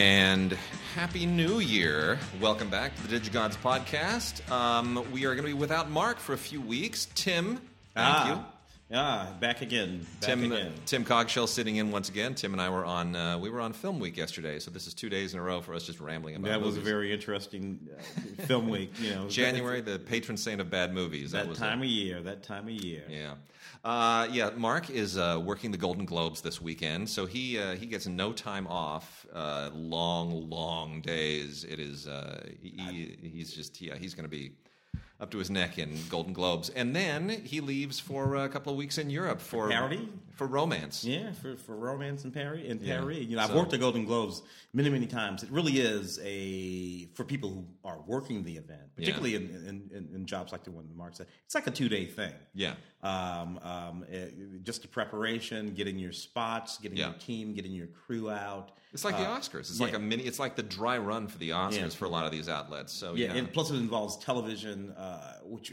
And Happy New Year. Welcome back to the DigiGods podcast. Um, we are going to be without Mark for a few weeks. Tim, thank ah, you. Ah, back again. Back Tim, again. Tim Cogshell sitting in once again. Tim and I were on uh, we were on Film Week yesterday, so this is two days in a row for us just rambling about. That was a very interesting uh, film week. You know, January, the patron saint of bad movies. That was time of year. That time of year. Yeah, uh, yeah. Mark is uh, working the Golden Globes this weekend, so he uh, he gets no time off. Uh, long, long days. It is. Uh, he, he's just yeah. He's going to be up to his neck in Golden Globes, and then he leaves for a couple of weeks in Europe for parody? for romance. Yeah, for, for romance and Paris and Yeah. Paris. You know, I've So- worked the Golden Globes many, many times. It really is a for people who are working the event, particularly in, in, in, in jobs like the one that Mark said. It's like a two day thing. Yeah. Um, um, eh, just the preparation, getting your spots, getting Yeah. your team, getting your crew out. It's like the Uh, Oscars. It's yeah. like a mini. It's like the dry run for the Oscars Yeah. for a lot of these outlets. So Yeah, yeah, and plus it involves television, uh, which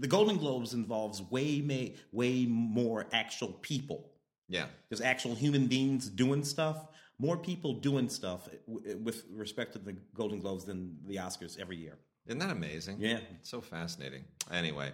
the Golden Globes involves way may, way more actual people. yeah, There's actual human beings doing stuff. More people doing stuff w- with respect to the Golden Globes than the Oscars every year. Isn't that amazing? Yeah. It's so fascinating. Anyway,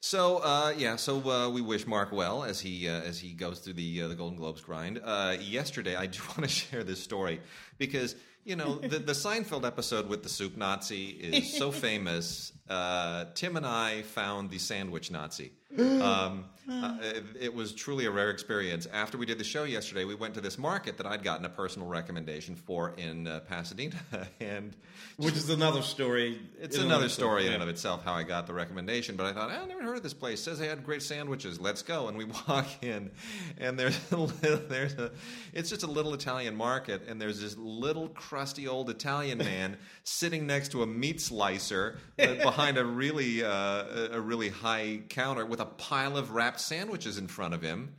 so uh, yeah, so uh, we wish Mark well as he uh, as he goes through the uh, the Golden Globes grind. Uh, yesterday, I do want to share this story because you know the the Seinfeld episode with the soup Nazi is so famous. Uh, Tim and I found the sandwich Nazi. Um, uh, it, it was truly a rare experience. After we did the show yesterday, we went to this market that I'd gotten a personal recommendation for in uh, Pasadena, and Which is another story. it's another story in and of itself how I got the recommendation, but I thought, "Ah, I never heard of this place. It Says they had great sandwiches. Let's go. And we walk in, and there's a little, there's a, it's just a little Italian market, and there's this little crusty old Italian man sitting next to a meat slicer uh, behind a really uh, a really high counter with a pile of wrapped sandwiches in front of him.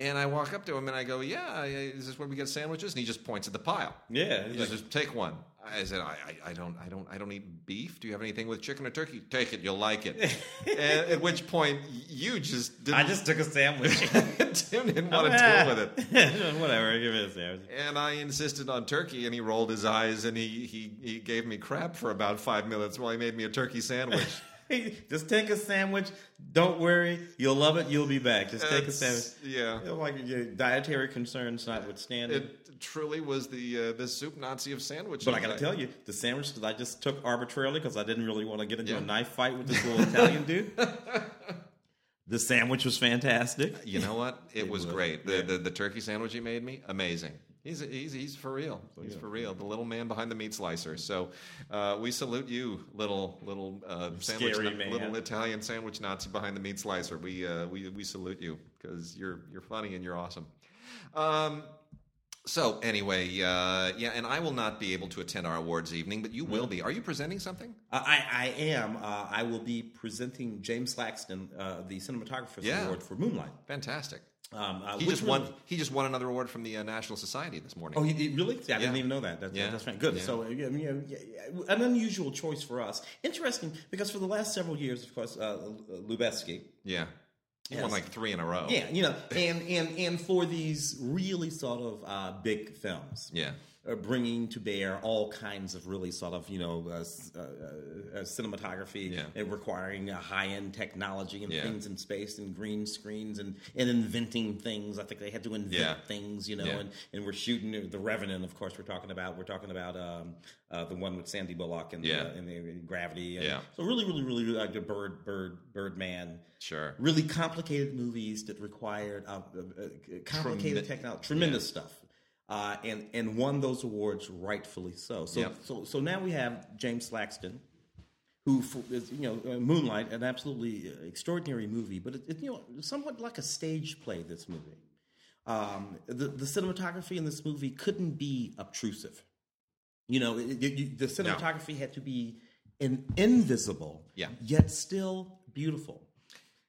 And I walk up to him and I go, "Yeah, is this where we get sandwiches?" And he just points at the pile. Yeah, He he's like- just take one. I said, I, I, I don't, I don't, I don't eat beef. Do you have anything with chicken or turkey? Take it, you'll like it. and at which point, you just didn't. I just took a sandwich. Tim didn't want to oh, deal with it, Whatever, give me a sandwich. and I insisted on turkey, and he rolled his eyes, and he he he gave me crap for about five minutes while he made me a turkey sandwich. Just take a sandwich. Don't worry, you'll love it. You'll be back. Just take a sandwich. Yeah. You know, Like your dietary concerns notwithstanding. It truly was the uh, the soup Nazi of sandwiches. But I got to tell you, the sandwich that I just took arbitrarily because I didn't really want to get into Yeah. a knife fight with this little Italian dude. The sandwich was fantastic. You know what? It, was, was, great. The, yeah. the the turkey sandwich he made me, amazing. He's he's he's for real. He's for real. The little man behind the meat slicer. So uh, we salute you, little little uh, sandwich, little Italian sandwich Nazi behind the meat slicer. We uh, we we salute you because you're you're funny and you're awesome. Um, so anyway, uh, yeah, and I will not be able to attend our awards evening, but you will be. Are you presenting something? Uh, I, I am. Uh, I will be presenting James Laxton uh, the Cinematographer's Yeah. Award for Moonlight. Fantastic. Um, uh, He just one- won. He just won another award from the uh, National Society this morning. Oh, he, he really? Yeah, I didn't even know that. That's, Yeah. that's right. Good. Yeah. So, uh, yeah, yeah, yeah, yeah, an unusual choice for us. Interesting because for the last several years, of course, uh, Lubezki. Yeah. He Yes. won like three in a row. Yeah, you know, and and and for these really sort of uh, big films. Yeah. Uh, bringing to bear all kinds of really sort of you know uh, uh, uh, cinematography Yeah. and requiring uh, high end technology and Yeah. things in space and green screens and, and inventing things. I think they had to invent Yeah. things, you know, and, and we're shooting the Revenant. Of course, we're talking about we're talking about um, uh, the one with Sandy Bullock and uh, and the Gravity. And Yeah. So really, really, really like the Bird, Bird, Birdman. Sure. Really complicated movies that required uh, uh, uh, complicated Treme- technology, tremendous stuff, uh, and and won those awards rightfully so. So Yep. so so now we have James Laxton, who is, you know uh, Moonlight, an absolutely uh, extraordinary movie, but it, it, you know somewhat like a stage play. This movie, um, the the cinematography in this movie couldn't be obtrusive. You know, it, it- the cinematography had to be in, invisible, Yeah. yet still beautiful.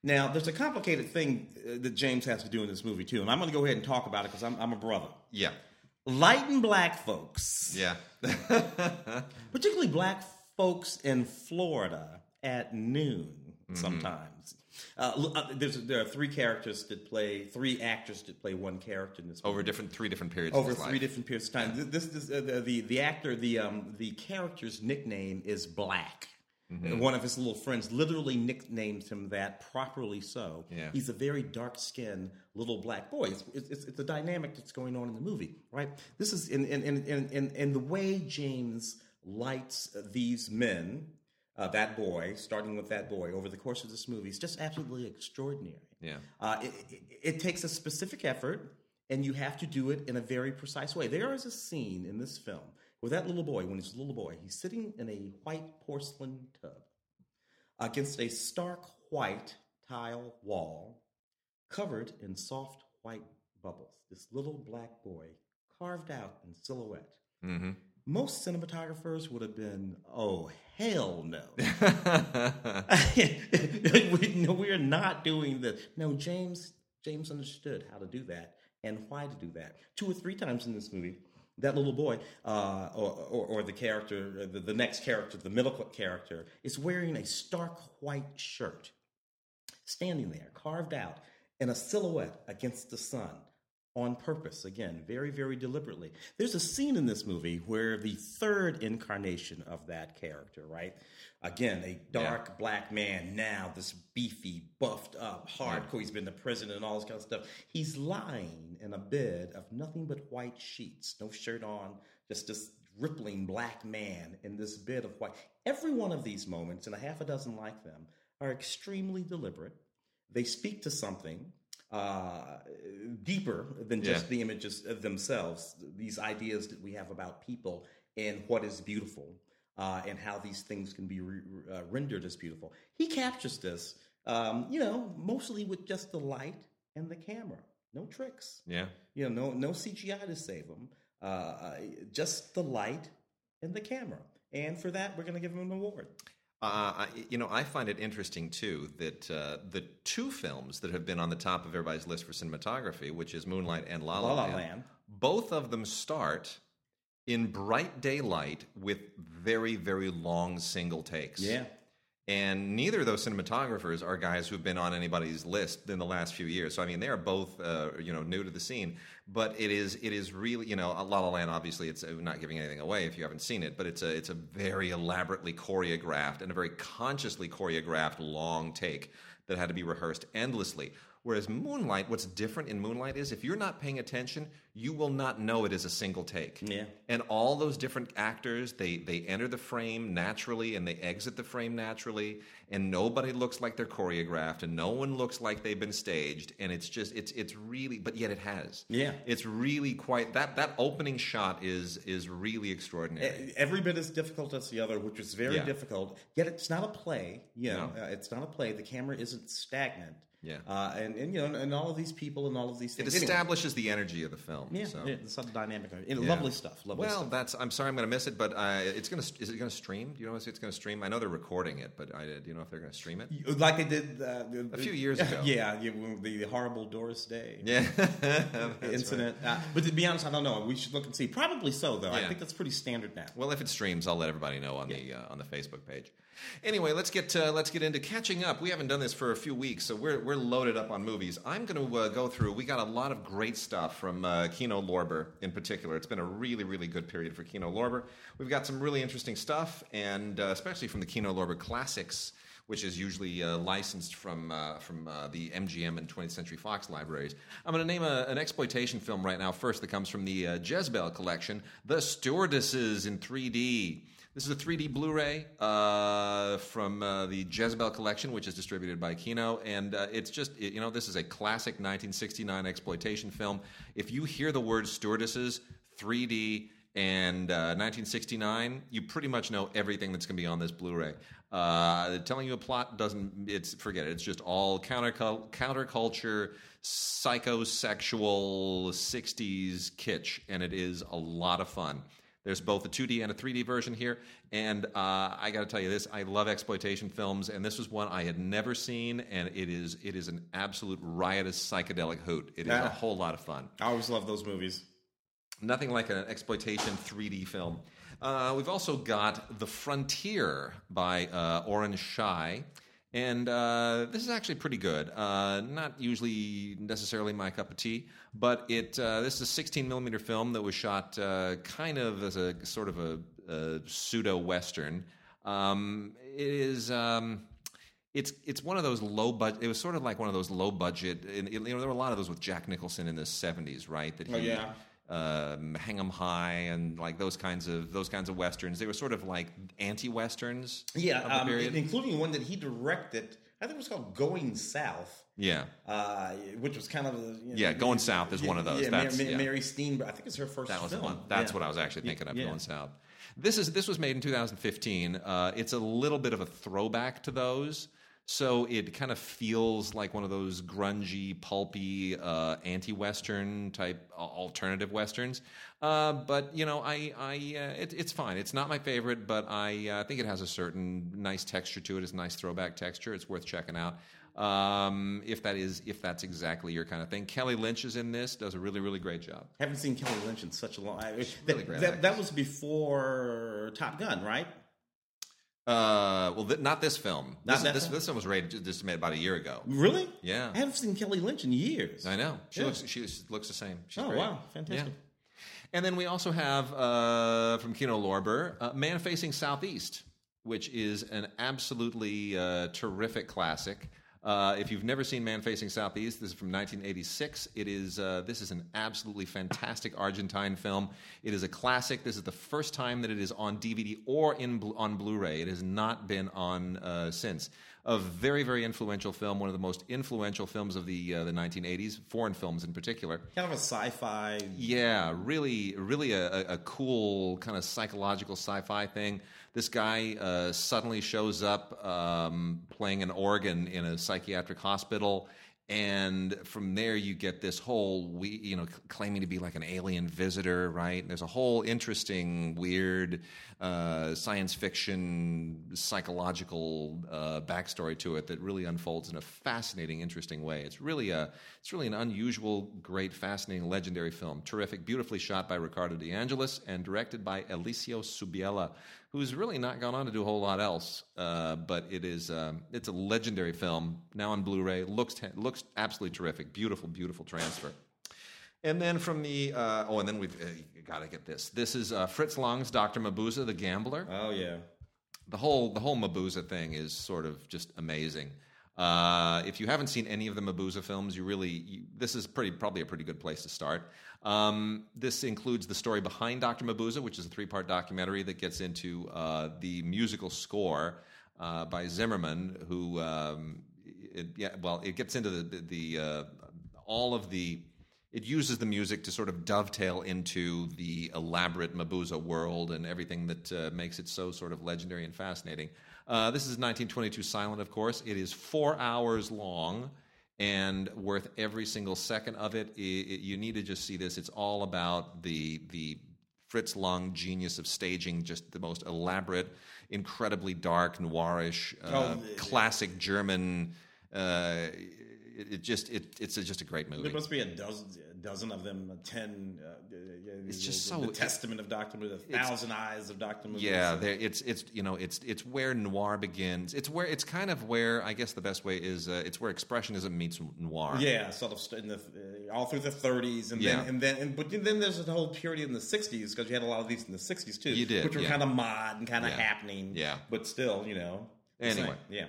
Now, there's a complicated thing uh, that James has to do in this movie too, and I'm going to go ahead and talk about it because I'm, I'm a brother. Yeah. Light and black folks, Yeah. particularly black folks in Florida at noon sometimes. Uh, uh, there's there are three characters that play three actors that play one character in this movie. over different three different periods over three life. different periods of time. Th- This, this uh, the, the the actor the um the character's nickname is Black. Mm-hmm. One of his little friends literally nicknamed him that, properly so. Yeah. He's a very dark skinned little black boy. It's, it's, it's a dynamic that's going on in the movie, right? This is in in in in, in, the way James lights these men, uh, that boy, starting with that boy over the course of this movie, is just absolutely extraordinary. Yeah. Uh, it, it, it takes a specific effort, and you have to do it in a very precise way. There is a scene in this film where that little boy, when he's a little boy, he's sitting in a white porcelain tub against a stark white tile wall covered in soft white bubbles. This little black boy carved out in silhouette. Mm-hmm. Most cinematographers would have been, oh, hell no. we, no, we're not doing this. No, James James understood how to do that and why to do that. Two or three times in this movie, that little boy, uh, or, or, or the character, the, the next character, the middle character, is wearing a stark white shirt, standing there, carved out in a silhouette against the sun on purpose again very very deliberately. There's a scene in this movie where the third incarnation of that character right? Again a dark black man now this beefy buffed up hardcore he's been to prison and all this kind of stuff. He's lying in a bed of nothing but white sheets no shirt on just this rippling black man in this bed of white. Every one of these moments and a half a dozen like them are extremely deliberate. They speak to something uh, deeper than just Yeah. the images themselves. These ideas that we have about people and what is beautiful, uh, and how these things can be re- uh, rendered as beautiful. He captures this, um, you know, mostly with just the light and the camera. No tricks. yeah. You know, no no CGI to save him. Uh, just the light and the camera. And for that, we're going to give him an award. Uh, you know, I find it interesting too that uh, the two films that have been on the top of everybody's list for cinematography, which is Moonlight and La La, La La Land, Land. both of them start in bright daylight with very, very long single takes. Yeah. And neither of those cinematographers are guys who've been on anybody's list in the last few years. So I mean, they are both uh, you know new to the scene. But it is it is really you know La La Land. Obviously, it's uh, not giving anything away if you haven't seen it. But it's a it's a very elaborately choreographed and a very consciously choreographed long take that had to be rehearsed endlessly. Whereas Moonlight, what's different in Moonlight is if you're not paying attention, you will not know it is a single take. Yeah. And all those different actors, they they enter the frame naturally and they exit the frame naturally, and nobody looks like they're choreographed, and no one looks like they've been staged, and it's just it's it's really, but yet it has. Yeah. It's really quite that that opening shot is is really extraordinary. every bit as difficult as the other, which is very Yeah. difficult. Yet it's not a play. You know, No. uh, it's not a play. The camera isn't stagnant. Yeah. uh, and and you know, and all of these people and all of these It things. Anyway, establishes the energy of the film. yeah, so. yeah, it's not dynamic. And Yeah. Lovely stuff. Lovely Well, stuff. that's. I'm sorry, I'm going to miss it, but uh, it's going to. Is it going to stream? Do you know if it's going to stream? I know they're recording it, but I, do you know if they're going to stream it? Like they did uh, A few years ago. yeah, yeah, the horrible Doris Day. Yeah, incident. Uh, but to be honest, I don't know. We should look and see. Probably so, though. I think that's pretty standard now. Well, if it streams, I'll let everybody know on the uh, on the Facebook page. Anyway, let's get uh, let's get into catching up. We haven't done this for a few weeks, so we're we're loaded up on movies. I'm going to uh, go through. We got a lot of great stuff from uh, Kino Lorber in particular. It's been a really really good period for Kino Lorber. We've got some really interesting stuff, and uh, especially from the Kino Lorber classics. Which is usually uh, licensed from uh, from the MGM and 20th Century Fox libraries. I'm going to name a, an exploitation film right now. First, that comes from the Jezebel collection, The Stewardesses in 3D. This is a 3D Blu-ray uh, from uh, the Jezebel collection, which is distributed by Kino, and uh, it's just you know this is a classic 1969 exploitation film. If you hear the word stewardesses, 3D, and uh, 1969, you pretty much know everything that's going to be on this Blu-ray. Uh, telling you a plot doesn't it's forget it. It's just all counter counterculture, psychosexual 60s kitsch, and it is a lot of fun. There's both a 2D and a 3D version here, and uh, I got to tell you this: I love exploitation films, and this was one I had never seen, and it is it is an absolute riotous psychedelic hoot. It is a Ah. whole lot of fun. I always love those movies. Nothing like an exploitation 3D film. Uh, we've also got The Frontier by uh, Oren Shai. And uh, this is actually pretty good. Uh, not usually necessarily my cup of tea, but it. Uh, this is a 16 millimeter film that was shot uh, kind of as a sort of a, a pseudo western. Um, it is. Um, it's it's one of those low budget. It was sort of like one of those low budget. You know, there were a lot of those with Jack Nicholson in the '70s, right? That he, Oh, yeah. Um, Hang 'em High and like those kinds of those kinds of westerns. They were sort of like anti-westerns. Yeah, um, including one that he directed. I think it was called Going South. yeah. uh, which was kind of a, you know, Yeah, Going South is one of those. Yeah, That's- Mary, yeah. Mary Steenburgen. I think it's her first. That was film. one. That's Yeah. what I was actually thinking of Yeah. going south. This is this was made in 2015. Uh, it's a little bit of a throwback to those, so it kind of feels like one of those grungy, pulpy, uh, anti-western type uh, alternative westerns. Uh, but you know, I, I, uh, it, it's fine. It's not my favorite, but I uh, think it has a certain nice texture to it. It's a nice throwback texture. It's worth checking out. Um, if that is, if that's exactly your kind of thing, Kelly Lynch is in this. Does a really, really great job. Haven't seen Kelly Lynch in such a long. I, really that, great that, that was before Top Gun, right? Uh, well, th- not this film. Not this, this, film? this film was rated just made about a year ago. Really? Yeah. I haven't seen Kelly Lynch in years. I know. She Yeah. looks she looks the same. She's Oh great. wow, fantastic! Yeah. And then we also have uh, from Kino Lorber, uh, Man Facing Southeast, which is an absolutely uh, terrific classic. Uh, if you've never seen Man Facing Southeast, this is from 1986. It is uh, this is an absolutely fantastic Argentine film. It is a classic. This is the first time that it is on DVD or in on Blu-ray. It has not been on uh, since. A very very influential film, one of the most influential films of the uh, the 1980s, foreign films in particular. Kind of a sci-fi. Yeah, really, really a- a cool kind of psychological sci-fi thing. This guy uh, suddenly shows up um, playing an organ in a psychiatric hospital, and from there you get this whole, we, you know, claiming to be like an alien visitor, right? And there's a whole interesting, weird uh, science fiction psychological uh, backstory to it that really unfolds in a fascinating, interesting way. It's really a, it's really an unusual, great, fascinating, legendary film. Terrific, beautifully shot by Ricardo De Angelis and directed by Eliseo Subiela, who's really not gone on to do a whole lot else. Uh, but it is, um, it's a legendary film now on Blu-ray. looks looks absolutely terrific. Beautiful, beautiful transfer. And then from the uh, oh, and then we've uh, got to get this. This is uh, Fritz Lang's Doctor Mabuse, the Gambler Oh yeah. the whole the whole Mabuse thing is sort of just amazing. Uh, if you haven't seen any of the Mabuse films, you really you, this is pretty probably a pretty good place to start. Um, this includes the story behind Dr. Mabuse, which is a three part documentary that gets into uh, the musical score uh, by Zimmerman, who um, it, yeah, well, it gets into the the, the uh, all of the it uses the music to sort of dovetail into the elaborate Mabuse world and everything that uh, makes it so sort of legendary and fascinating. Uh, this is 1922 silent, of course. It is four hours long and worth every single second of it. I- I- you need to just see this. It's all about the the Fritz Lang genius of staging just the most elaborate, incredibly dark, noirish, uh, Oh, classic German. Uh, it, it just it, it's a, just a great movie. There must be a dozen, dozen of them. uh, Ten. Uh, It's the- just the, so- The Testament of Doctor Moon, a thousand eyes of Doctor Moon. Yeah, there, it's it's you know it's it's where noir begins. It's where it's kind of where I guess the best way is uh, it's where expressionism meets noir. Yeah, sort of in the uh, all through the 30s, and Yeah. then and then and, but then there's a whole period in the 60s because you had a lot of these in the 60s too. You did, which were yeah. kind of mod and kind of Yeah. happening. Yeah. but still, you know. Anyway. yeah.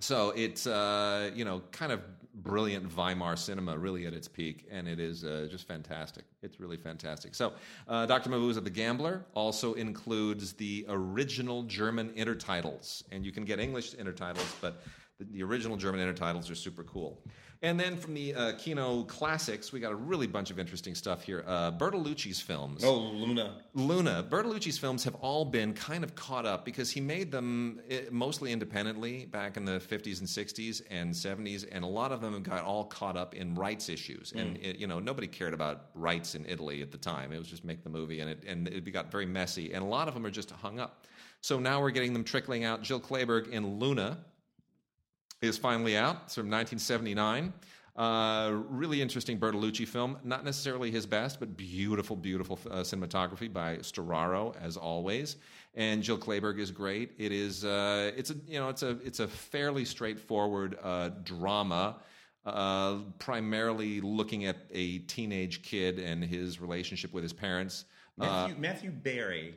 So it's uh, you know kind of brilliant Weimar cinema, really at its peak, and it is uh, just fantastic. It's really fantastic. So uh, Dr. Mabuse the Gambler also includes the original German intertitles, and you can get English intertitles, but the, the original German intertitles are super cool. And then from the uh, Kino classics, we got a really bunch of interesting stuff here. Uh, Bertolucci's films. Oh, Luna. Luna, Bertolucci's films have all been kind of caught up because he made them eh, mostly independently back in the 50s and 60s and 70s, and a lot of them got all caught up in rights issues. And it, you know, nobody cared about rights in Italy at the time. It was just make the movie, and it and it got very messy. And a lot of them are just hung up. So now we're getting them trickling out. Jill Clayburgh in Luna is finally out. It's from 1979. Uh, really interesting Bertolucci film. Not necessarily his best, but beautiful, beautiful uh, cinematography by Storaro, as always. And Jill Clayburgh is great. It is. Uh, it's a. You know. It's a. It's a fairly straightforward uh, drama. Uh, primarily looking at a teenage kid and his relationship with his parents. Uh, Matthew, Matthew Barry.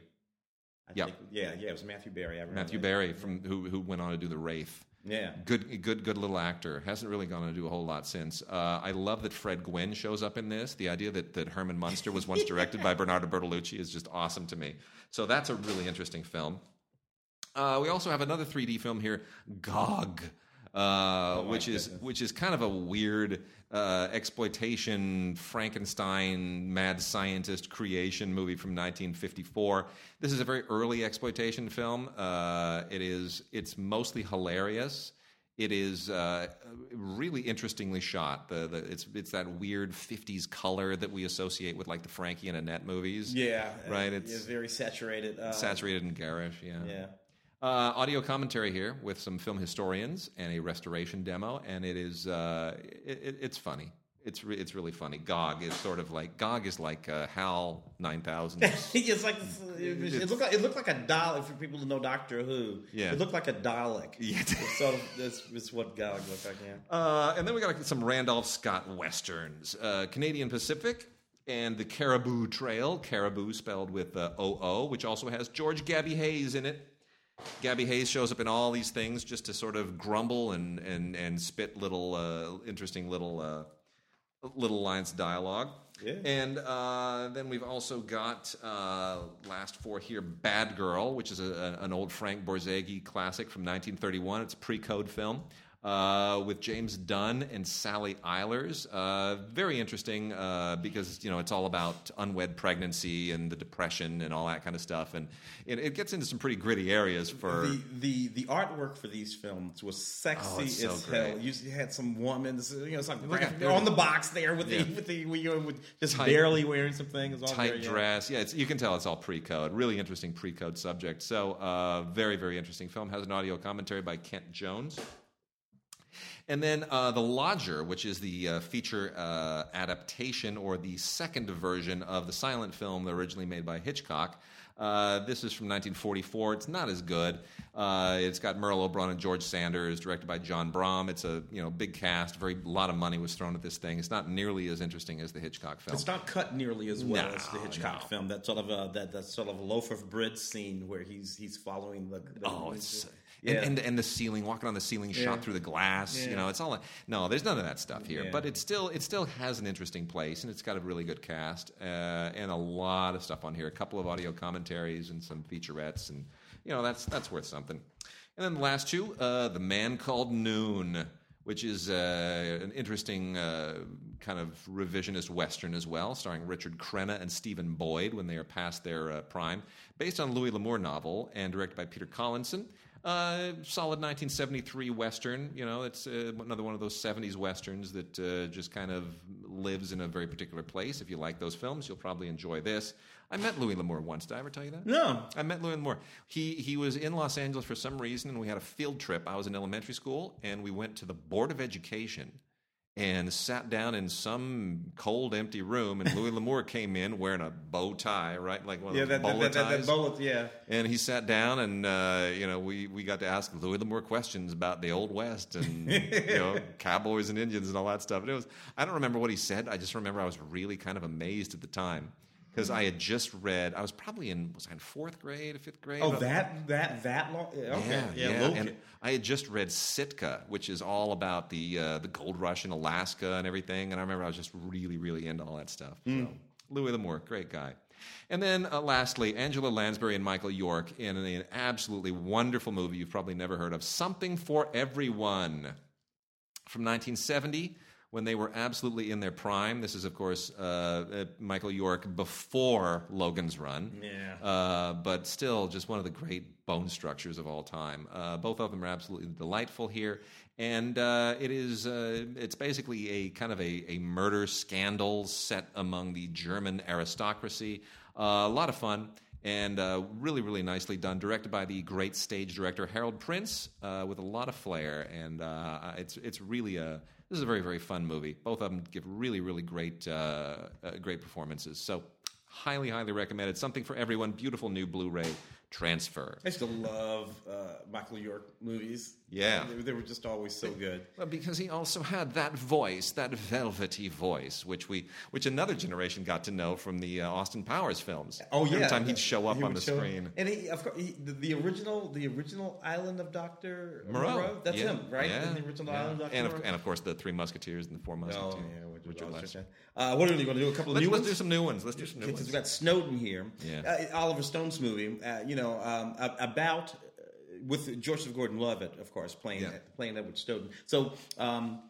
I Yeah. think, yeah, yeah. It was Matthew Barry. I remember Matthew that. Barry from who who went on to do the Wraith. Yeah. Good, good, good little actor. Hasn't really gone on to do a whole lot since. Uh, I love that Fred Gwynne shows up in this. The idea that, that Herman Munster was once directed by Bernardo Bertolucci is just awesome to me. So that's a really interesting film. Uh, we also have another 3D film here, Gog, uh, which is goodness. which is kind of a weird uh, exploitation Frankenstein mad scientist creation movie from 1954. This is a very early exploitation film. Uh, it is it's mostly hilarious. It is uh, really interestingly shot. The, the it's it's that weird 50s color that we associate with like the Frankie and Annette movies. Yeah. Right, It's, it's- very saturated. Uh, Saturated and garish, yeah. Yeah. Uh, audio commentary here with some film historians and a restoration demo, and it is uh, it, it, it's funny. It's re- it's really funny. Gog is sort of like Gog is like uh, Hal nine thousand. it's like it, it looked like it looked like a Dalek for people who know Doctor Who. Yeah. it looked like a Dalek. Yeah. It's sort of that's, that's what Gog looked like. Yeah, Uh, and then we got some Randolph Scott westerns, uh, Canadian Pacific, and the Cariboo Trail. Cariboo spelled with uh, O O, which also has George Gabby Hayes in it. Gabby Hayes shows up in all these things just to sort of grumble and and and spit little uh, interesting little uh, little lines of dialogue. Yeah. And uh, then we've also got uh, last four here, Bad Girl, which is a, an old Frank Borzage classic from 1931. It's a pre-code film. Uh, with James Dunn and Sally Eilers, uh, very interesting uh, because you know it's all about unwed pregnancy and the depression and all that kind of stuff, and it, it gets into some pretty gritty areas for the, the the artwork for these films was sexy Oh, so as great. hell. You had some woman, you know, it's like Look at- graphic- on the box there with Yeah. the with the with, you with just Tight- barely wearing some things. All tight very, yeah. dress. Yeah, it's, you can tell it's all pre-code. Really interesting pre-code subject. So, uh, very very interesting film. Has an audio commentary by Kent Jones. And then uh, The Lodger, which is the uh, feature uh, adaptation or the second version of the silent film originally made by Hitchcock. Uh, this is from 1944. It's not as good. Uh, it's got Merle Oberon and George Sanders, directed by John Brahm. It's a you know big cast. Very a lot of money was thrown at this thing. It's not nearly as interesting as the Hitchcock film. It's not cut nearly as well No, as the Hitchcock no. film. That sort of uh, that that sort of loaf of bread scene where he's he's following the. the Oh, it's. And, and and the ceiling, walking on the ceiling, shot through the glass. You know, it's all no. There's none of that stuff here, Yeah. but it still it still has an interesting place, and it's got a really good cast uh, and a lot of stuff on here. A couple of audio commentaries and some featurettes, and you know that's that's worth something. And then the last two, uh, the Man Called Noon, which is uh, an interesting uh, kind of revisionist western as well, starring Richard Crenna and Stephen Boyd when they are past their uh, prime, based on Louis L'Amour novel and directed by Peter Collinson. Uh, solid 1973 western. You know, it's uh, another one of those 70s westerns that uh, just kind of lives in a very particular place. If you like those films, you'll probably enjoy this. I met Louis L'Amour once. Did I ever tell you that? No, I met Louis L'Amour. He he was in Los Angeles for some reason, and we had a field trip. I was in elementary school, and we went to the Board of Education and sat down in some cold, empty room. And Louis L'Amour came in wearing a bow tie, right, like one of yeah, those that that, bowler that, that, ties. that bullet, yeah. And he sat down, and uh, you know, we, we got to ask Louis L'Amour questions about the Old West and you know, cowboys and Indians and all that stuff. And it was I don't remember what he said. I just remember I was really kind of amazed at the time because I had just read. I was probably in was I in fourth grade, fifth grade? Oh, that that that long. Okay, yeah, yeah, yeah. And I had just read Sitka, which is all about the uh, the gold rush in Alaska and everything. And I remember I was just really, really into all that stuff. So, Louis L'Amour, great guy. And then uh, lastly, Angela Lansbury and Michael York in an absolutely wonderful movie you've probably never heard of, Something for Everyone, from 1970 when they were absolutely in their prime. This is, of course, uh, uh, Michael York before Logan's Run. Yeah. Uh, but still, just one of the great bone structures of all time. Uh, both of them are absolutely delightful here, and uh, it is uh, it's basically a kind of a, a murder scandal set among the German aristocracy. Uh, a lot of fun, and uh, really, really nicely done. Directed by the great stage director Harold Prince, uh, with a lot of flair, and uh, it's it's really a this is a very very fun movie. Both of them give really really great uh, uh, great performances. So highly highly recommended. Something for everyone. Beautiful new Blu-ray transfer. I used to love uh, Michael York movies. Yeah. They, they were just always so good. Well, because he also had that voice, that velvety voice, which we, which another generation got to know from the uh, Austin Powers films. Oh yeah, every time he'd show up He on the up. screen. and he, of course, he, the, the original, the original Island of Doctor Moreau, That's yeah, him, right? Yeah, the original yeah. Island of Doctor and of, and of course the Three Musketeers and the Four Musketeers. Oh yeah, Richard Lester. Uh, what are we going to do? A couple of Let's, new let's ones. do some new ones. Let's do some new Because ones. we've got Snowden here. Yeah. Uh, Oliver Stone's movie, uh, you know, um, about with Joseph Gordon-Levitt, of course, playing Yeah. playing Edward Snowden. So. Um,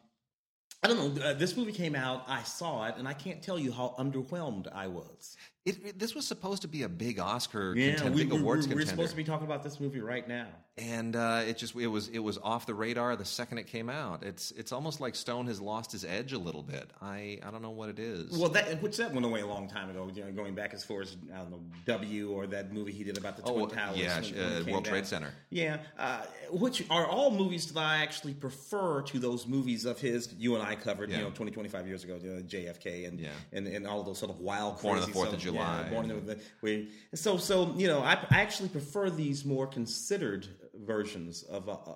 I don't know. Uh, this movie came out. I saw it, and I can't tell you how underwhelmed I was. It, it- this was supposed to be a big Oscar Yeah, contender, we, big we, awards we, we're supposed to be talking about this movie right now. and uh, it just it was it was off the radar the second it came out. It's it's almost like Stone has lost his edge a little bit. I I don't know what it is. Well, that which that went away a long time ago. You know, going back as far as I don't know W or that movie he did about the oh Twin Towers. yeah, uh, World down. Trade Center. Yeah, uh, which are all movies that I actually prefer to those movies of his you and I covered, Yeah. you know, 20, 25 years ago, you know, JFK and, Yeah. and and all those sort of wild, Born on crazy the 4th of. July. Yeah, born on the, we, so so you know, I, I actually prefer these more considered versions of uh, uh,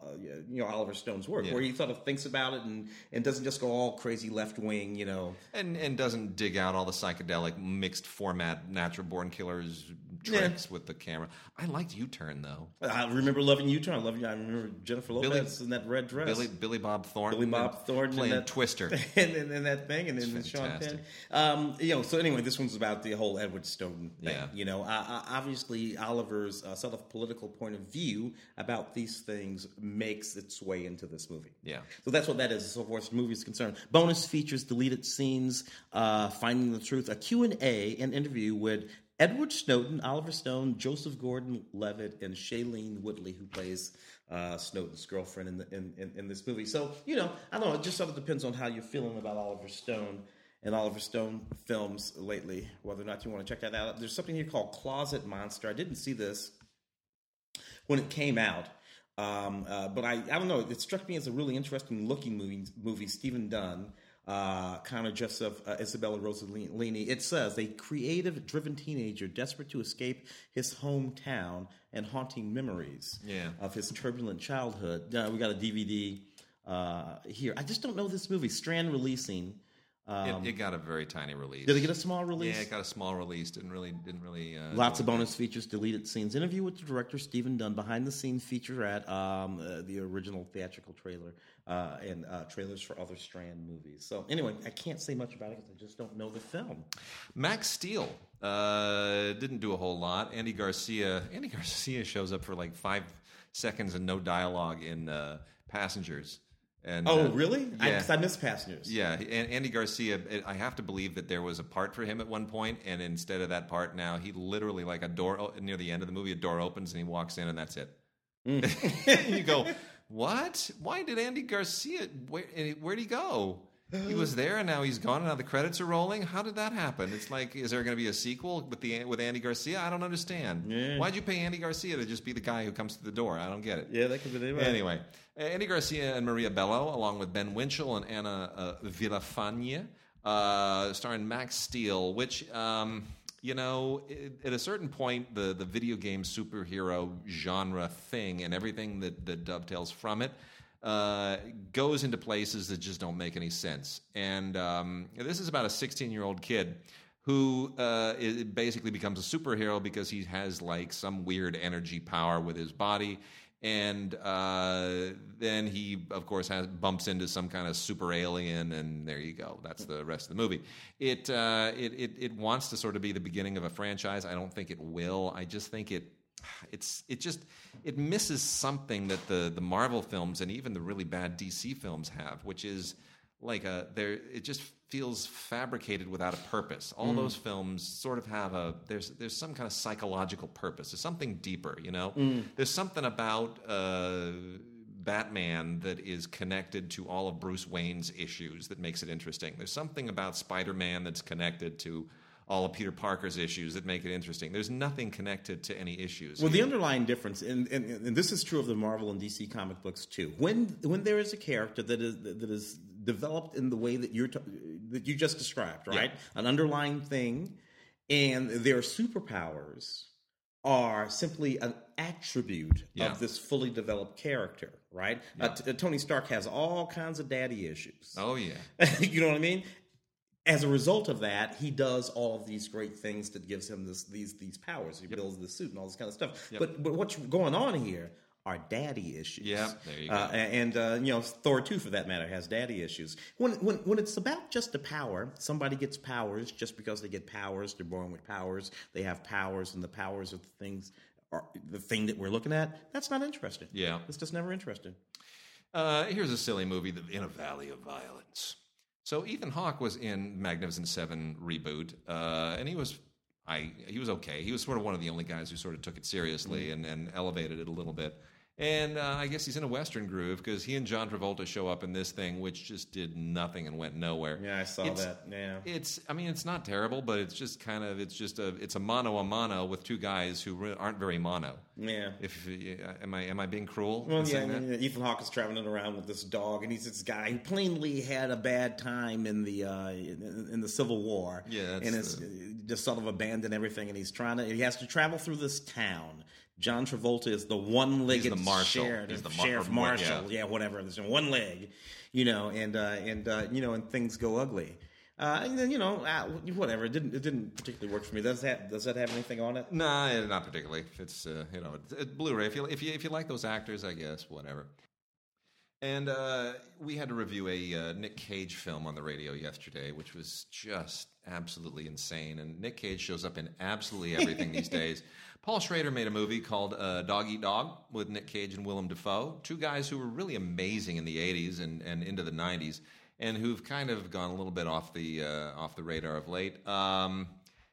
you know Oliver Stone's work, Yeah. where he sort of thinks about it and and doesn't just go all crazy left wing, you know. and and doesn't dig out all the psychedelic mixed format natural born killers tricks with the camera. I liked U Turn though. I remember loving U Turn. I love you. I remember Jennifer Billy- Lopez in that red dress. Billy Billy Bob Thornton, Billy Bob Thornton playing and that, Twister. and, and, and that thing, and then Sean fantastic. Penn. Um, you know, so anyway, this one's about the whole Edward Snowden thing. Yeah. You know, uh, uh, obviously Oliver's uh, sort of political point of view about these things makes its way into this movie. Yeah. So that's what that is, so far as the movie is concerned. Bonus features, deleted scenes, uh, finding the truth, a Q&A, an interview with Edward Snowden, Oliver Stone, Joseph Gordon-Levitt, and Shailene Woodley, who plays uh, Snowden's girlfriend in, the, in, in, in this movie. So, you know, I don't know, it just sort of depends on how you're feeling about Oliver Stone and Oliver Stone films lately, whether or not you want to check that out. There's something here called Closet Monster. I didn't see this when it came out. Um, uh, but I, I don't know. It struck me as a really interesting looking movie. Movie Stephen Dunn, uh, Connor Jessup, uh, Isabella Rossellini. It says a creative-driven teenager desperate to escape his hometown and haunting memories Yeah. of his turbulent childhood. Uh, we got a DVD uh, here. I just don't know this movie. Strand releasing. Um, it, it got a very tiny release. did it get a small release? Yeah, it got a small release. Didn't really, didn't really. Uh, Lots of bonus features, deleted scenes, interview with the director Stephen Dunn, behind the scenes featurette, um, uh, the original theatrical trailer, uh, and uh, trailers for other Strand movies. So anyway, I can't say much about it because I just don't know the film. Max Steel uh, didn't do a whole lot. Andy Garcia. Andy Garcia shows up for like five seconds and no dialogue in uh, Passengers. And Oh, uh, really? I, Yeah. 'cause I miss Passengers. Yeah, and Andy Garcia. I have to believe that there was a part for him at one point, and instead of that part, now he literally like a door near the end of the movie, a door opens and he walks in, and that's it. Mm. you go, what? Why did Andy Garcia? Where where'd he go? He was there, and now he's gone. And now the credits are rolling. How did that happen? It's like, is there going to be a sequel with the with Andy Garcia? I don't understand. Yeah. Why'd you pay Andy Garcia to just be the guy who comes to the door? I don't get it. Yeah, that could be the Anyway, Andy Garcia and Maria Bello, along with Ben Winchell and Anna uh, Villafañe, uh, starring Max Steel, which, um, you know, i- at a certain point, the, the video game superhero genre thing and everything that, that dovetails from it uh, goes into places that just don't make any sense. And um, this is about a 16 year old kid who uh, basically becomes a superhero because he has like some weird energy power with his body. And uh, then he, of course, has bumps into some kind of super alien, and there you go. That's the rest of the movie. It, uh, it it it wants to sort of be the beginning of a franchise. I don't think it will. I just think it it's it just it misses something that the the Marvel films and even the really bad DC films have, which is like a there it just feels fabricated without a purpose. All mm. those films sort of have a there's there's some kind of psychological purpose. There's something deeper, you know. Mm. There's something about uh Batman that is connected to all of Bruce Wayne's issues that makes it interesting. There's something about Spider-Man that's connected to all of Peter Parker's issues that make it interesting. There's nothing connected to any issues. Well, the underlying difference, and, and, and this is true of the Marvel and DC comic books too. When when there is a character that is that is developed in the way that you're t- that you just described, right? An underlying thing, and their superpowers are simply an attribute Yeah. of this fully developed character, right? Uh, t- Tony Stark has all kinds of daddy issues. oh yeah, you know what I mean? As a result of that, he does all of these great things that gives him this, these these powers. He builds the suit and all this kind of stuff. But but what's going on here are daddy issues. Yeah, there you go. Uh, and uh, you know, Thor too, for that matter, has daddy issues. When when when it's about just the power, somebody gets powers just because they get powers. They're born with powers. They have powers, and the powers of the things are the thing that we're looking at. That's not interesting. Yeah. it's just never interesting. Uh, here's a silly movie, In a Valley of Violence. So Ethan Hawke was in Magnificent Seven reboot, uh, and he was, I, he was okay. He was sort of one of the only guys who sort of took it seriously Mm. and, and elevated it a little bit. And uh, I guess he's in a Western groove because he and John Travolta show up in this thing, which just did nothing and went nowhere. Yeah, I saw It's- that. Yeah. It's, I mean, it's not terrible, but it's just kind of, it's just a, it's a mono a mono with two guys who re- aren't very mono. Yeah. If am I am I being cruel? Well, yeah, I that? mean, Ethan Hawke is traveling around with this dog, and he's this guy who plainly had a bad time in the uh, in, in the Civil War. Yeah, that's and it's uh, just sort of abandoned everything, and he's trying to. He has to travel through this town. John Travolta is the one-legged He's the marshal. sheriff, He's the mar- sheriff marshal, yeah. yeah. whatever. There's one leg, you know, and uh, and uh, you know, and things go ugly. Uh, and then you know, uh, whatever. It didn't it didn't particularly work for me. Does that does that have anything on it? Nah, not particularly. It's uh, you know, it's, it's Blu-ray. If you if you if you like those actors, I guess whatever. And uh, we had to review a uh, Nick Cage film on the radio yesterday, which was just absolutely insane. And Nick Cage shows up in absolutely everything these days. Paul Schrader made a movie called uh, Dog Eat Dog with Nick Cage and Willem Dafoe, two guys who were really amazing in the '80s and, and into the '90s, and who've kind of gone a little bit off the uh, off the radar of late. Um,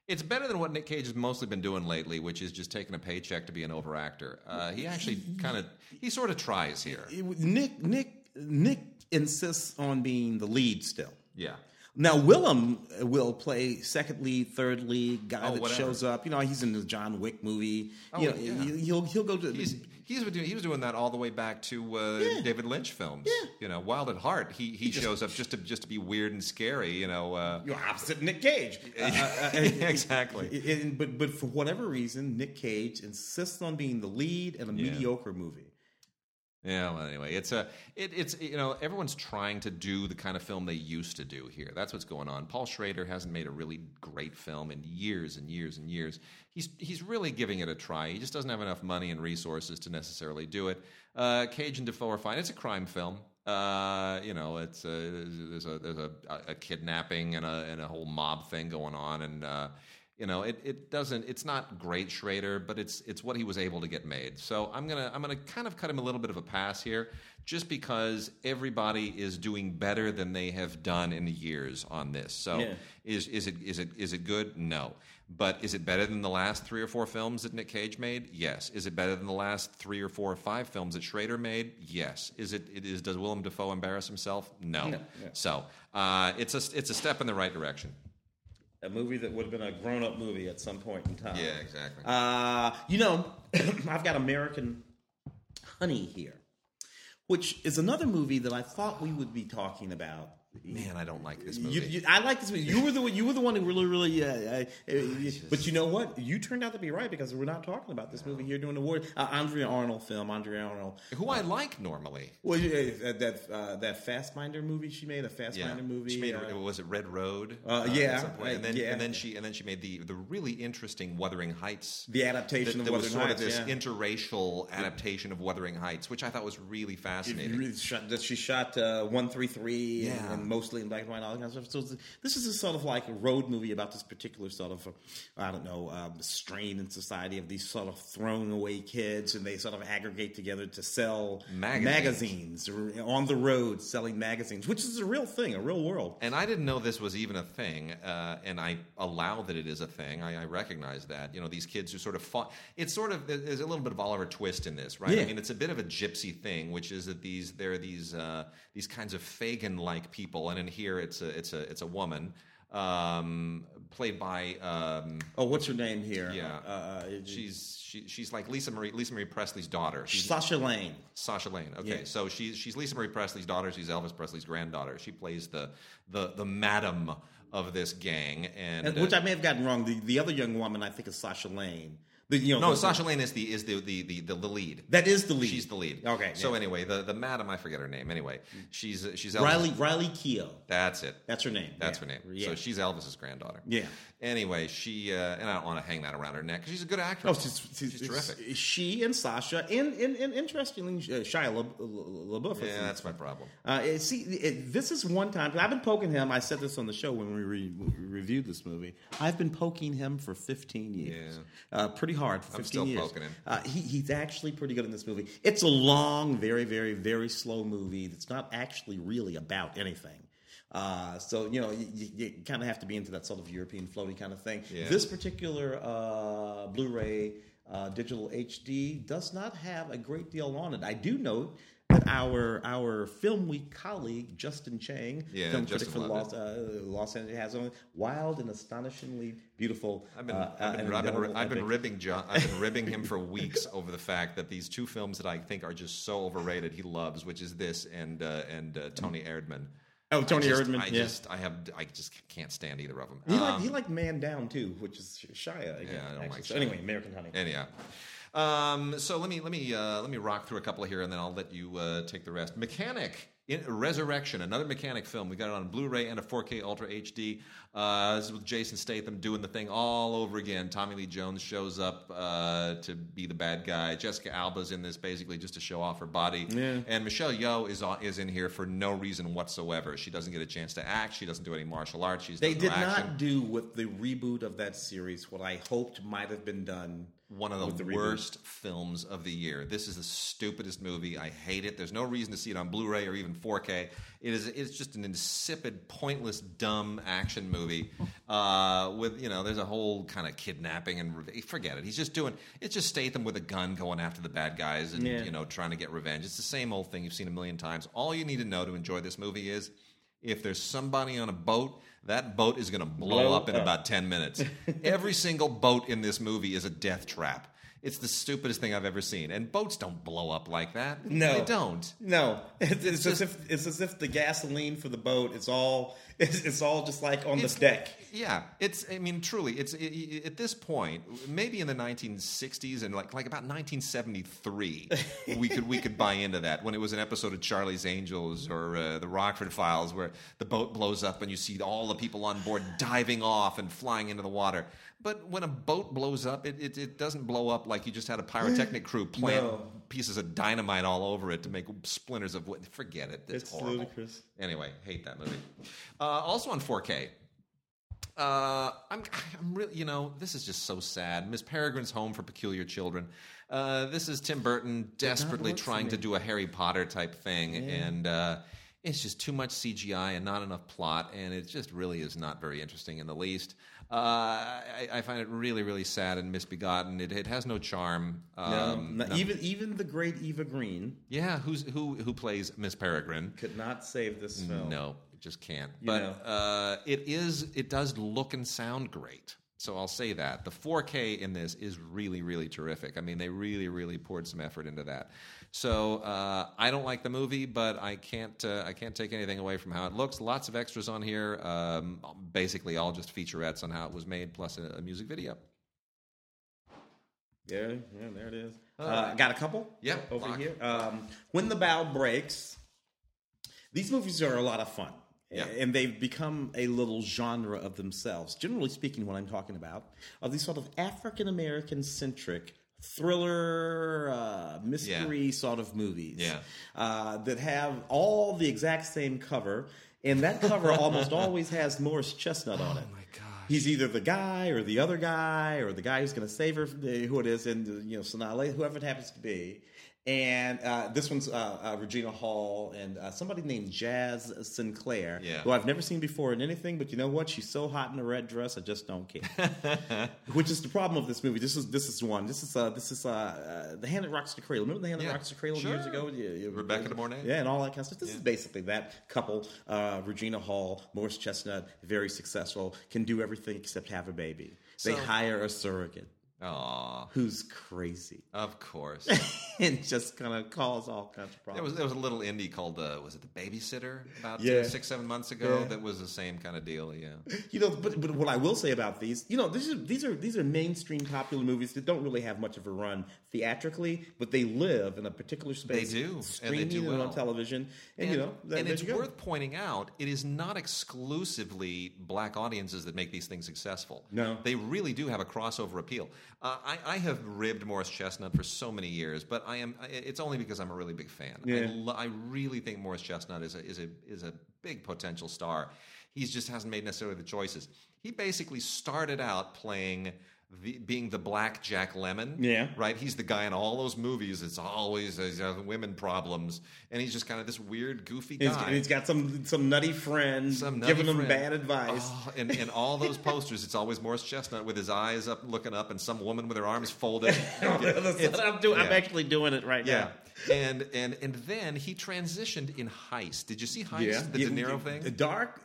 it's better than what Nick Cage has mostly been doing lately, which is just taking a paycheck to be an overactor. Uh, he actually kind of, he sort of tries here. Nick Nick Nick insists on being the lead still. Yeah. Now Willem will play second lead, third lead guy Oh, that whatever. shows up. You know, he's in the John Wick movie. Oh, you know, yeah. he- he'll he'll go to He's, doing, he was doing that all the way back to uh, David Lynch films. Yeah. You know, Wild at Heart. He he, shows up just to just to be weird and scary. You know. Uh, you're opposite Nick Cage. Uh, exactly. but but for whatever reason, Nick Cage insists on being the lead in a Yeah. mediocre movie. Yeah, well, anyway, it's a, it, it's you know, everyone's trying to do the kind of film they used to do here. That's what's going on. Paul Schrader hasn't made a really great film in years and years and years. He's he's really giving it a try. He just doesn't have enough money and resources to necessarily do it. Uh, Cage and Dafoe are fine. It's a crime film. Uh, you know, it's a, there's a there's a, a kidnapping and a and a whole mob thing going on, and uh, you know, it, it doesn't. It's not great Schrader, but it's it's what he was able to get made. So I'm gonna I'm gonna kind of cut him a little bit of a pass here, just because everybody is doing better than they have done in the years on this. So Yeah. is is it is it is it good? No. But is it better than the last three or four films that Nick Cage made? Yes. Is it better than the last three or four or five films that Schrader made? Yes. Is it? It is. Does Willem Dafoe embarrass himself? No. No. Yeah. So uh, it's a it's a step in the right direction. A movie that would have been a grown up movie at some point in time. Yeah. Exactly. Uh, you know, I've got American Honey here, which is another movie that I thought we would be talking about. Man, I don't like this movie. You, you, I like this movie. You were the one- you were the one who really really. Uh, uh, uh, but you know what? You turned out to be right because we're not talking about this movie here during the award. Uh, Andrea Arnold film. Andrea Arnold. who I like normally. Well, yeah, that uh, that Fastminder movie she made a Fastminder movie. She made uh, was it Red Road? Uh, yeah, some point. and then yeah. and then she and then she made the the really interesting Wuthering Heights. the adaptation that, of that was Wuthering sort Heights, of this yeah. interracial adaptation of Wuthering Heights, which I thought was really fascinating. really shot, that she shot uh, one three three Yeah. and mostly in black and white, all that kind of stuff. So this is a sort of like a road movie about this particular sort of, I don't know, um, strain in society of these sort of thrown away kids, and they sort of aggregate together to sell Magazines. magazines on the road selling magazines, which is a real thing, a real world. And I didn't know this was even a thing, uh, and I allow that it is a thing. I, I recognize that. You know, these kids who sort of fought. It's sort of there's a little bit of Oliver Twist in this, right? I mean, it's a bit of a gypsy thing, which is that these there are these uh, these kinds of Fagin-like people, and in here it's a it's a it's a woman. Um, played by um, Oh, what's her name here? Yeah. Uh, uh, she's she, she's like Lisa Marie Lisa Marie Presley's daughter. She's Sasha Lane. Sasha Lane. Okay, Yeah. so she's she's Lisa Marie Presley's daughter. She's Elvis Presley's granddaughter. She plays the the the madam of this gang, and, And, uh, which I may have gotten wrong. The the other young woman I think is Sasha Lane. The, you know, no, the- Sasha Lane is the is the the the, the, lead. That is the lead. She's the lead. Okay, So yeah. anyway, the the madam I forget her name. Anyway, she's she's Elvis. Riley Riley Keough. That's it. That's her name. That's Yeah. her name. Yeah. So she's Elvis's granddaughter. Yeah. Anyway, she uh, and I don't want to hang that around her neck because she's a good Oh, actress. she's, she's terrific. She and Sasha, and and, and interestingly, uh, Shia La- La- LaBeouf. Yeah, that's my problem. Uh, see, it, this is one time I've been poking him. I said this on the show when we, re, reviewed this movie. I've been poking him for 15 years, uh, pretty hard for 15 I'm still years. poking him. Uh, he, he's actually pretty good in this movie. It's a long, very, very, very slow movie that's not actually really about anything. Uh, so you know, you, you, kind of have to be into that sort of European floaty kind of thing. Yeah. This particular uh, Blu-ray uh, digital HD does not have a great deal on it. I do note our our film week colleague Justin Chang, Yeah, film Justin critic for Los, uh, Los Angeles, has on wild and astonishingly beautiful. I've been, uh, I've been, I've been, I've been ribbing John, I've been ribbing him for weeks over the fact that these two films that I think are just so overrated he loves, which is this and uh, and uh, Toni Erdmann. Oh, Toni I just, Erdmann, I yeah. just, I have, I just can't stand either of them. He Um, liked he liked Man Down too, which is Shia. Again, Yeah, I don't actually. like So anyway, American Honey. Anyhow. Um, so let me let me uh, let me rock through a couple here, and then I'll let you uh, take the rest. Mechanic in Resurrection, another Mechanic film. We got it on Blu-ray and a 4K Ultra HD. Uh, this is with Jason Statham doing the thing all over again. Tommy Lee Jones shows up uh, to be the bad guy. Jessica Alba's in this basically just to show off her body. Yeah. And Michelle Yeoh is on, is in here for no reason whatsoever. She doesn't get a chance to act. She doesn't do any martial arts. She's They did no not do with the reboot of that series what I hoped might have been done. One of the, the reboot. worst films of the year. This is the stupidest movie. I hate it. There's no reason to see it on Blu-ray or even 4K. It is it's just an insipid, pointless, dumb action movie. Uh, with you know, there's a whole kind of kidnapping and re- forget it. He's just doing it's just Statham with a gun going after the bad guys and Yeah. you know trying to get revenge. It's the same old thing you've seen a million times. All you need to know to enjoy this movie is. If there's somebody on a boat, that boat is going to blow, Blow up in up. about 10 minutes. Every single boat in this movie is a death trap. It's the stupidest thing I've ever seen. And boats don't blow up like that. No. They don't. No, it's, it's as if it's as if the gasoline for the boat is all it's, it's all just like on It's- the deck. Yeah, it's. I mean, truly, it's it, it- at this point, maybe in the 1960s and like like about 1973, we could we could buy into that when it was an episode of Charlie's Angels or uh, the Rockford Files where the boat blows up and you see all the people on board diving off and flying into the water. But when a boat blows up, it, it, it doesn't blow up like you just had a pyrotechnic crew plant No. pieces of dynamite all over it to make splinters of wood. Forget it. It's, It's horrible. ludicrous. Anyway, hate that movie. Uh, also on 4K. Uh, I'm, I'm really, you know, this is just so sad. Miss Peregrine's Home for Peculiar Children. Uh, this is Tim Burton desperately trying to me. do a Harry Potter type thing, and uh, it's just too much CGI and not enough plot, and it just really is not very interesting in the least. Uh, I, I find it really, really sad and misbegotten. It, it has no charm. Um, No, not- even even the great Eva Green yeah, who's who? Who plays Miss Peregrine? could not save this film. No, it just can't. You but uh, it is. It does look and sound great. So I'll say that the 4K in this is really, really terrific. I mean, they really, really poured some effort into that. So uh, I don't like the movie, but I can't. Uh, I can't take anything away from how it looks. Lots of extras on here. Um, basically, all just featurettes on how it was made, plus a, a music video. Yeah, yeah, there it is. Uh, got a couple. Yeah, over lock. here. Um, when the bough breaks. These movies are a lot of fun. Yeah. And they've become a little genre of themselves. Generally speaking, what I'm talking about are these sort of African American centric thriller, uh, mystery sort of movies. Yeah. Uh, that have all the exact same cover. And that cover almost always has Morris Chestnut on it. Oh my gosh. He's either the guy or the other guy or the guy who's going to save her, from the- who it is, and you know Sonale, whoever it happens to be. And uh, this one's uh, uh, Regina Hall and uh, somebody named Jaz Sinclair, Yeah. who I've never seen before in anything. But you know what? She's so hot in a red dress, I just don't care. Which is the problem of this movie. This is this is one. This is uh, this is uh, uh, the hand that rocks the cradle. Remember the hand that Yeah. rocks the cradle Sure. years ago? Yeah, yeah, Rebecca de Mornay? Yeah, and all that kind of stuff. This is basically that couple. Uh, Regina Hall, Morris Chestnut, very successful, can do everything except have a baby. They So- hire a surrogate Aw, who's crazy of course. and just kind of cause all kinds of There problems. was there was a little indie called uh, was it the Babysitter about Yeah. uh, six seven months ago Yeah. that was the same kind of deal. Yeah, You know, but, but what I will say about these, you know, these are these are these are mainstream popular movies that don't really have much of a run theatrically, but they live in a particular space. They do, and they streaming do and well. on television, and, you know, that, and there it's you go. worth pointing out it is not exclusively black audiences that make these things successful. No. they really do have a crossover appeal. Uh, I, I have ribbed Morris Chestnut for so many years, but I am. It's only because I'm a really big fan. I, lo- I really think Morris Chestnut is a is a is a big potential star. He just hasn't made necessarily the choices. He basically started out playing. The, being the black Jack Lemmon, Yeah. right? He's the guy in all those movies. It's always uh, women problems, and he's just kind of this weird, goofy he's, guy. and he's got some some nutty friend Some nutty giving him bad advice. Oh, and, and all those posters, it's always Morris Chestnut with his eyes up, looking up, and some woman with her arms folded. I'm, doing, I'm actually doing it right Yeah, now. and and and then he transitioned in Heist. Did you see Heist? Yeah, The Yeah, De Niro yeah, thing. Dark,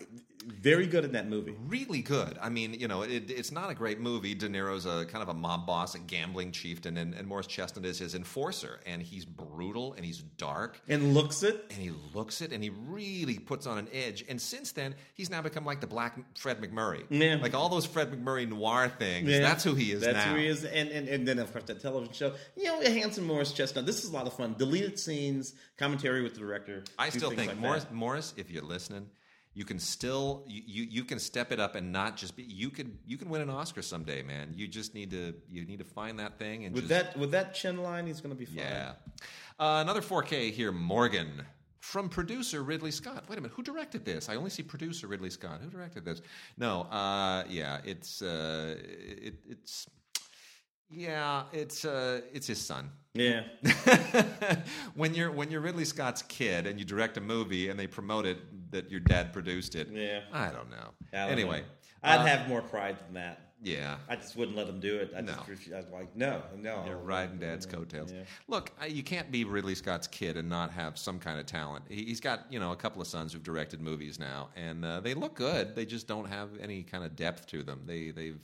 very good in that movie. Really good. I mean, you know, it, it's not a great movie. De Niro's a kind of a mob boss, a gambling chieftain, and, and Morris Chestnut is his enforcer, and he's brutal and he's dark. And looks it. and he looks it and he really puts on an edge. And since then, he's now become like the black Fred MacMurray. Yeah. Like all those Fred MacMurray noir things. Yeah. That's who he is That's now. who he is. And, and and then of course that television show. You know, handsome Morris Chestnut. This is a lot of fun. Deleted scenes, commentary with the director. I still think like Morris, that. Morris, if you're listening, you can still you, you you can step it up and not just be you could you can win an Oscar someday, man. You just need to you need to find that thing and with just that with that chin line, he's going to be fine. yeah. Uh, another 4K here, Morgan. From producer Ridley Scott. Wait a minute, who directed this? I only see producer Ridley Scott. Who directed this? No, uh, yeah, it's uh, it, it's yeah, it's uh, it's his son. Yeah. when you're when you're Ridley Scott's kid and you direct a movie and they promote it that your dad produced it. Yeah. I don't know. I don't anyway, know. I'd uh, have more pride than that. yeah. I just wouldn't let him do it. I just No. refuse. I was like, no, no. You're riding dad's coattails. Yeah. Look, you can't be Ridley Scott's kid and not have some kind of talent. He- He's got you know a couple of sons who've directed movies now, and uh, they look good. They just don't have any kind of depth to them. They they've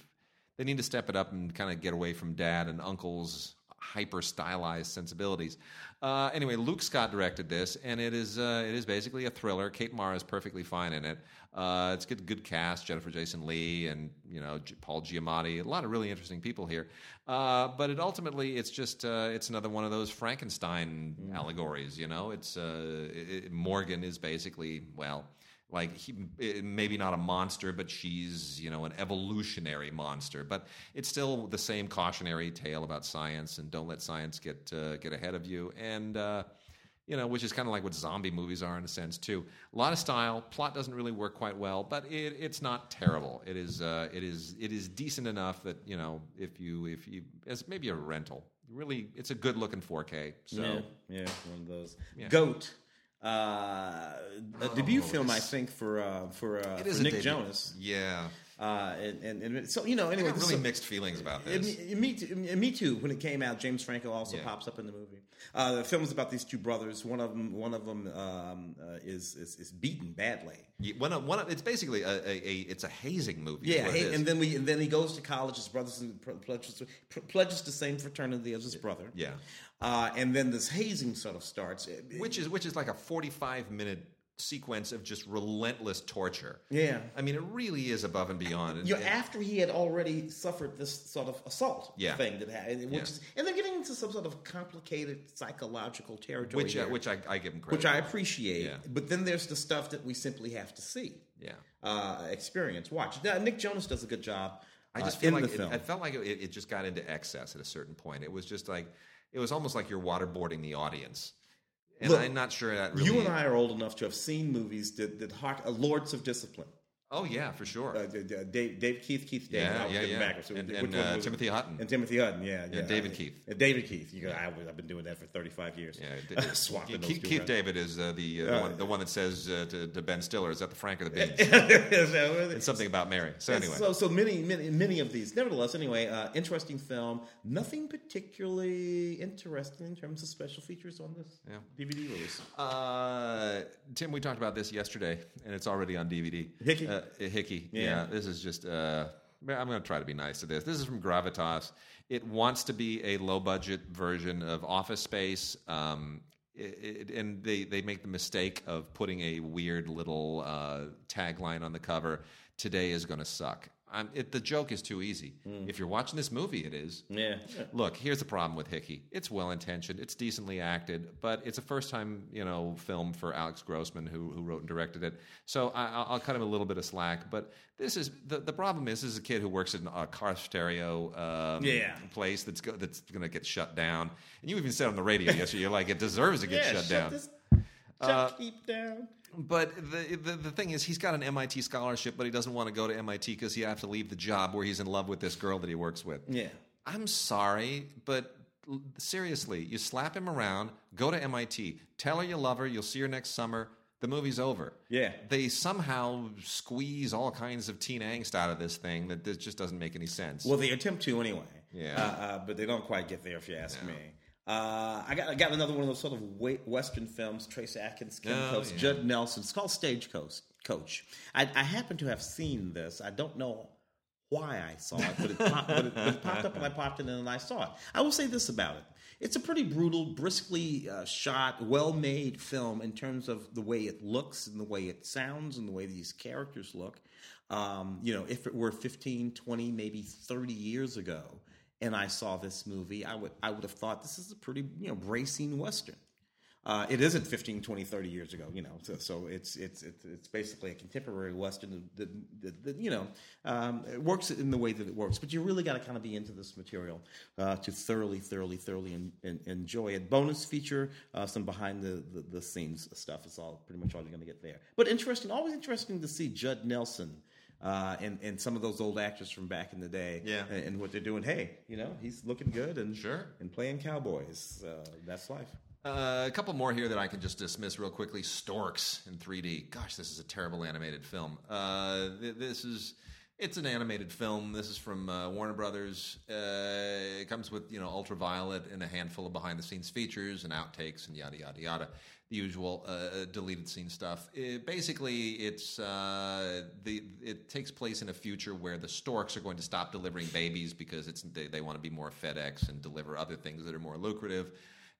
they need to step it up and kind of get away from dad and uncle's hyper stylized sensibilities. Uh, anyway, Luke Scott directed this, and it is uh, it is basically a thriller. Kate Mara is perfectly fine in it. Uh, it's good good cast: Jennifer Jason Lee and you know G- Paul Giamatti. A lot of really interesting people here. Uh, but it ultimately it's just uh, it's another one of those Frankenstein allegories. You know, it's uh, it- Morgan is basically well like he, maybe not a monster, but she's you know an evolutionary monster. But it's still the same cautionary tale about science and don't let science get uh, get ahead of you. And uh, you know, which is kind of like what zombie movies are in a sense too. A lot of style. Plot doesn't really work quite well, but it, it's not terrible. It is uh, it is it is decent enough that you know if you if you as maybe a rental. Really, it's a good looking 4K. So. yeah, yeah, one of those. Yeah. Goat. Uh, a debut Oh, film, I think, for uh, for, uh, It for Nick. Jonas. Yeah, Uh, and, and, and so you know, anyway, really mixed feelings about this. Me, me too. Me too. When it came out, James Franco also Yeah. pops up in the movie. Uh, the film is about these two brothers. One of them, one of them um, uh, is, is is beaten badly. Yeah, One of, one of, it's basically a, a, a it's a hazing movie. Yeah, it is. and then we and then he goes to college. His brothers and pledges pledges the same fraternity as his brother. yeah, Uh, and then this hazing sort of starts. which is which is like a forty five minute sequence of just relentless torture. Yeah. I mean, it really is above and beyond. And- you know, and- after he had already suffered this sort of assault Yeah. thing that happened, which Yeah. is, and they're getting into some sort of complicated psychological territory, which uh, which I, I give him credit. which I appreciate. Yeah. But then there's the stuff that we simply have to see, yeah. uh, experience, watch. Now, Nick Jonas does a good job. I just uh, feel in like the it, film. I felt like it, it just got into excess at a certain point. It was just like it was almost like you're waterboarding the audience, and Look, I'm not sure that really. You and I are old enough to have seen movies that that heart, uh, Lords of Discipline. Oh yeah, for sure. Uh, Dave, Dave Keith, Keith David. Yeah, yeah, yeah. backwards. So And- and, uh. Timothy Hutton. And Timothy Hutton, yeah. Yeah, David I- Keith. uh, David Keith. You go, I, have been doing that for 35 years. Yeah, Swapping those Keith, Keith. David is uh, the, uh, the, Uh, one, the one that says uh, to, to Ben Stiller, "Is that the Frank or the Beans?" it's something about Mary. So anyway, so, so many, many, many of these. Nevertheless, anyway, uh, interesting film. Nothing particularly interesting in terms of special features on this DVD release. Uh, Tim, we talked about this yesterday, and it's already on DVD. Hickey? Uh, Hickey. Yeah. Yeah. This is just. Uh, I'm going to try to be nice to this. This is from Gravitas. It wants to be a low budget version of Office Space. Um, it, it, and they, they make the mistake of putting a weird little uh, tagline on the cover today is going to suck. I'm, it, the joke is too easy. If you're watching this movie, it is. Yeah. Look, here's the problem with Hickey. It's well intentioned. It's decently acted, but it's a first time, you know, film for Alex Grossman, who who wrote and directed it. So I, I'll I'll cut him a little bit of slack. But this is the the problem is this is a kid who works in a car stereo um, Yeah. place that's go, that's going to get shut down. And you even said on the radio yesterday, you're like, it deserves to get yeah, shut shut down. This, Uh, keep down. But the, the the thing is, he's got an MIT scholarship, but he doesn't want to go to MIT because he has to leave the job where he's in love with this girl that he works with. Yeah. I'm sorry, but seriously, you slap him around, go to MIT, tell her you love her, you'll see her next summer. The movie's over. Yeah. They somehow squeeze all kinds of teen angst out of this thing that this just doesn't make any sense. Well, they attempt to anyway. Yeah. Uh, uh, but they don't quite get there, if you ask me. Uh, I got I got another one of those sort of Western films. Trace Atkins, Kim Oh, Coates, yeah. Judd Nelson. It's called Stagecoach. Coach. I, I happen to have seen this. I don't know why I saw it, but it, popped, but it, but it popped up and I popped it in and I saw it. I will say this about it. It's a pretty brutal, briskly uh, shot, well made film in terms of the way it looks and the way it sounds and the way these characters look. Um, you know, if it were 15, 20, maybe 30 years ago, and I saw this movie, I would I would have thought this is a pretty you know bracing western. Uh, it isn't 15, 20, 30 years ago, you know. So, so it's, it's it's it's basically a contemporary western that, that, that you know um, it works in the way that it works. But you really got to kind of be into this material uh, to thoroughly, thoroughly, thoroughly en- en- enjoy it. Bonus feature, uh, some behind the, the the scenes stuff. Is all pretty much all you're going to get there. But interesting, always interesting to see Judd Nelson. Uh, and, and some of those old actors from back in the day, Yeah. and, and what they're doing. Hey, you know, he's looking good and Sure. and playing cowboys. Uh, that's life. Uh, a couple more here that I can just dismiss real quickly. Storks in 3D. Gosh, this is a terrible animated film. Uh, th- this is it's an animated film. This is from uh, Warner Brothers. Uh, it comes with you know Ultraviolet and a handful of behind the scenes features and outtakes and yada yada yada. The usual uh, deleted scene stuff. It, basically, it's uh, the it takes place in a future where the storks are going to stop delivering babies because it's they, they want to be more FedEx and deliver other things that are more lucrative.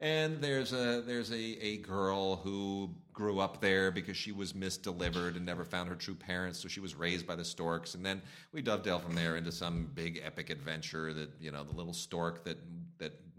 And there's a there's a, a girl who grew up there because she was misdelivered and never found her true parents, so she was raised by the storks. And then we dovetail from there into some big epic adventure that you know the little stork that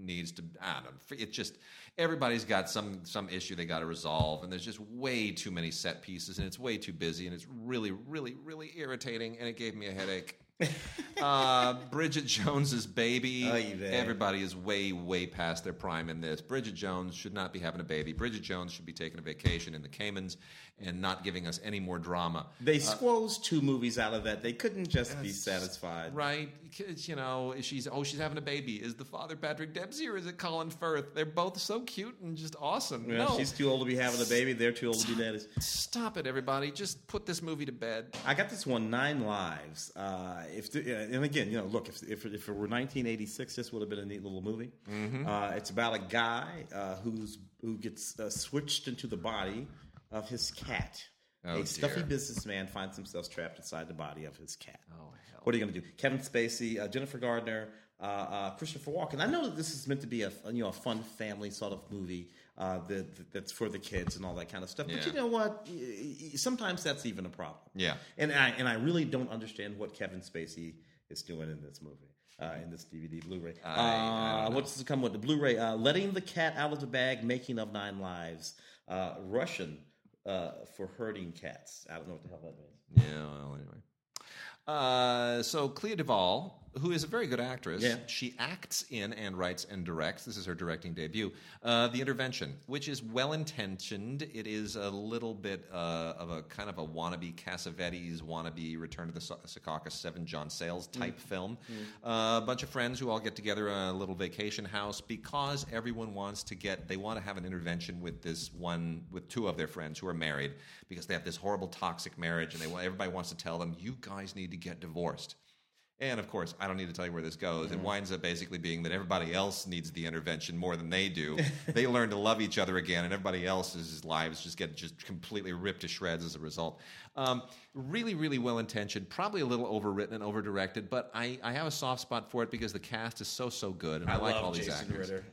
needs to I don't know. It just everybody's got some some issue they got to resolve, and there's just way too many set pieces, and it's way too busy, and it's really really really irritating, and it gave me a headache. uh, Bridget Jones's baby. Vey. Everybody is way, way past their prime in this. Bridget Jones should not be having a baby. Bridget Jones should be taking a vacation in the Caymans and not giving us any more drama. They squoze two movies out of that. They couldn't just be satisfied. Right? 'Cause, you know, she's oh, she's having a baby. Is the father Patrick Dempsey or is it Colin Firth? They're both so cute and just awesome. No, She's too old to be having a baby. They're too old to be daddies. stop it, everybody. Just put this movie to bed. I got this one, Nine Lives. Uh, if the, uh, and again, you know, look, if, if, if it were 1986, this would have been a neat little movie. Mm-hmm. Uh, it's about a guy uh, who's who gets uh, switched into the body of his cat. Oh, a stuffy dear. businessman finds himself trapped inside the body of his cat. Oh, hell. What are you going to do? Kevin Spacey, uh, Jennifer Gardner, uh, uh, Christopher Walken. I know that this is meant to be a you know a fun family sort of movie uh, that, that's for the kids and all that kind of stuff. But you know what? Sometimes that's even a problem. Yeah. And I and I really don't understand what Kevin Spacey is doing in this movie. Uh, in this DVD Blu-ray, I- I uh, what's to come with the Blu-ray? Uh, Letting the cat out of the bag, making of nine lives. Uh, Russian uh, for herding cats. I don't know what the hell that means. Yeah, well, anyway. Uh, so Clea Duvall who is a very good actress. Yeah. She acts in and writes and directs. This is her directing debut. Uh, the Intervention, which is well intentioned. It is a little bit uh, of a kind of a wannabe Cassavetes, wannabe Return to the Secaucus Seven John Sayles type film. Uh, a bunch of friends who all get together in a little vacation house because everyone wants to get, they want to have an intervention with this one, with two of their friends who are married because they have this horrible toxic marriage and they everybody wants to tell them, you guys need to get divorced. And of course, I don't need to tell you where this goes. It winds up basically being that everybody else needs the intervention more than they do. they learn to love each other again, and everybody else's lives just get just completely ripped to shreds as a result. Um, really, really well intentioned, probably a little overwritten and overdirected, but I, I have a soft spot for it because the cast is so so good, and I, like love all these Jason actors. Ritter.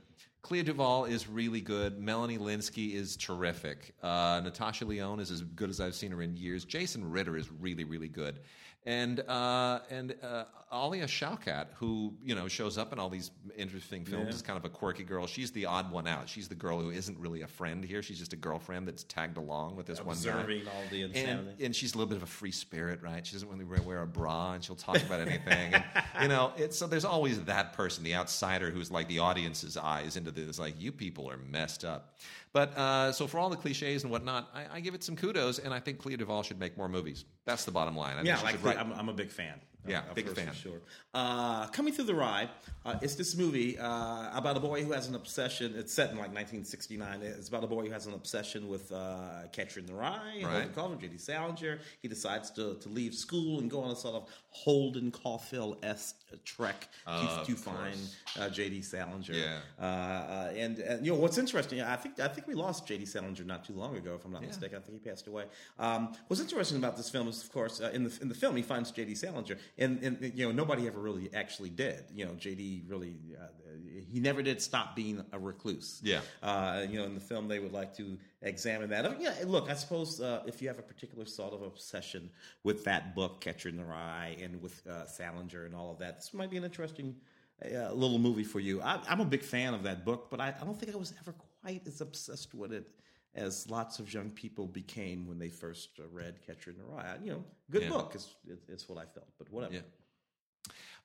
Clea Duvall is really good. Melanie Lynskey is terrific. Uh, Natasha Lyonne is as good as I've seen her in years. Jason Ritter is really, really good. And uh, and uh, Alia Shawkat, who you know shows up in all these interesting films, Yeah. is kind of a quirky girl. She's the odd one out. She's the girl who isn't really a friend here. She's just a girlfriend that's tagged along with this one guy. Observing all the And, insanity. and she's a little bit of a free spirit, right? She doesn't really wear- wear a bra, and she'll talk about anything. And, you know, it's so there's always that person, the outsider, who's like the audience's eyes into this. Like, you people are messed up. But uh, so for all the cliches and whatnot, I, I give it some kudos, and I think Clea Duvall should make more movies. That's the bottom line. I yeah, like write- I'm, I'm a big fan. Yeah, of big fan. Sure. Uh, Coming through the Rye, uh, it's this movie uh, about a boy who has an obsession. It's set in like 1969. It's about a boy who has an obsession with uh, Catcher in the Rye, Right. Holden Caulfield, J.D. Salinger. He decides to, to leave school and go on a sort of Holden Caulfield esque trek to, Of to find uh, J.D. Salinger. Yeah. Uh, uh, and, and you know what's interesting? I think I think we lost J.D. Salinger not too long ago, if I'm not mistaken. I think he passed away. Um, what's interesting about this film is, of course, uh, in the in the film he finds J.D. Salinger, and, and you know nobody ever really actually did. You know, J.D. really uh, he never did stop being a recluse. Yeah. Uh, you know, in the film they would like to examine that. I mean, yeah, look, I suppose uh, if you have a particular sort of obsession with that book, Catcher in the Rye, and with uh, Salinger and all of that, this might be an interesting uh, little movie for you. I, I'm a big fan of that book, but I, I don't think I was ever quite as obsessed with it as lots of young people became when they first uh, read Catcher in the Rye. You know, good Yeah. book is, is what I felt, but whatever. Yeah.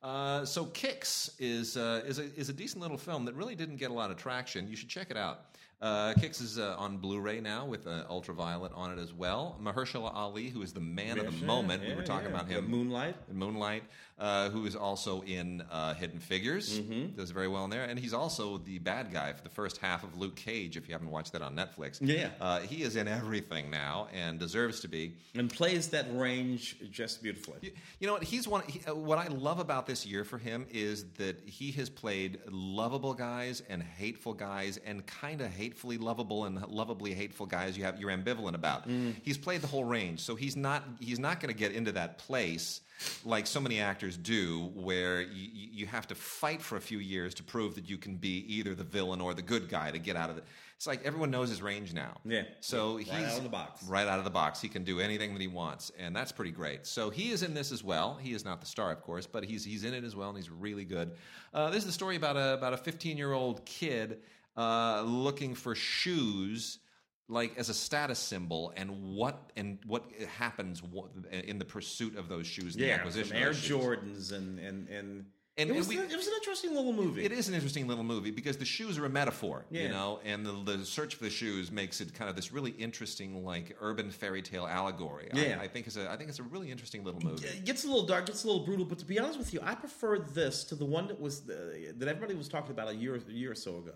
Uh, so Kicks is uh, is a is a decent little film that really didn't get a lot of traction. You should check it out. Uh, Kicks is uh, on Blu-ray now with uh, Ultraviolet on it as well. Mahershala Ali, who is the man of the Yeah, moment, we were talking yeah. about The him. Moonlight. Moonlight, uh, who is also in uh, Hidden Figures, Mm-hmm. does very well in there, and he's also the bad guy for the first half of Luke Cage. If you haven't watched that on Netflix, Yeah. uh, he is in everything now and deserves to be. And plays that range just beautifully. You, you know what? He's one. He, what I love about this year for him is that he has played lovable guys and hateful guys, and kind of hatefully lovable and lovably hateful guys. You have you're ambivalent about. He's played the whole range, so he's not he's not going to get into that place like so many actors do, where you, you have to fight for a few years to prove that you can be either the villain or the good guy to get out of it. It's like everyone knows his range now. Yeah. So Right he's out of the box. right out of the box. He can do anything that he wants, and that's pretty great. So he is in this as well. He is not the star, of course, but he's he's in it as well, and he's really good. Uh, this is the story about a about a 15 year old kid uh, looking for shoes. Like as a status symbol, and what and what happens in the pursuit of those shoes, and the acquisition Air. Jordans and and and, And- it, was, we- it was an interesting little movie. It is an interesting little movie because the shoes are a metaphor, you know, and the, the search for the shoes makes it kind of this really interesting, like urban fairy tale allegory. I- Yeah. I, think it's a I think it's a really interesting little movie. It gets a little dark, gets a little brutal, but to be honest with you, I prefer this to the one that was the, that everybody was talking about a year a year or so ago.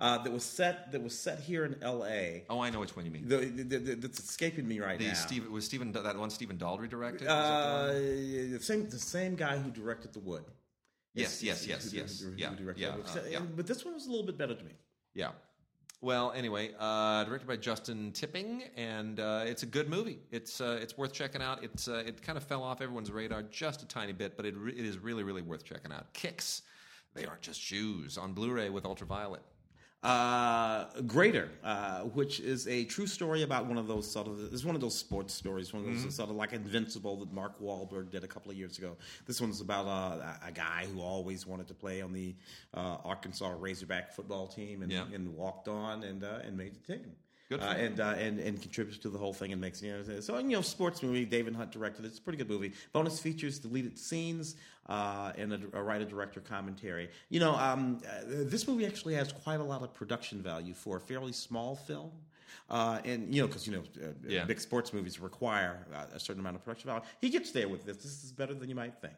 Uh, that was set that was set here in L.A. Oh, I know which one you mean. The, the, the, that's escaping me right The now. Steve was Stephen that one Stephen Daldry directed. The uh, the same the same guy who directed The Wood. Yes, yes, yes, who- yes. who- who Yeah, directed yeah, uh, yeah. But this one was a little bit better to me. Yeah. Well, anyway, uh, directed by Justin Tipping, and uh, it's a good movie. It's uh, it's worth checking out. It's uh, it kind of fell off everyone's radar just a tiny bit, but it re- it is really really worth checking out. Kicks, they aren't just shoes on Blu-ray with ultraviolet. Uh, Greater, uh, which is a true story about one of those sort of it's one of those sports stories, one of those sort of like Invincible that Mark Wahlberg did a couple of years ago. This one's about uh, a guy who always wanted to play on the uh, Arkansas Razorback football team and, Yeah. and walked on and uh, and made the team. Good uh, and, uh, and and contributes to the whole thing and makes you know so you know sports movie. David Hunt directed it. It's a pretty good movie. Bonus features, deleted scenes, uh, and a, a writer director commentary. You know, um, uh, this movie actually has quite a lot of production value for a fairly small film. Uh, and you know, because you know, uh, Yeah. big sports movies require uh, a certain amount of production value. He gets there with this. This is better than you might think.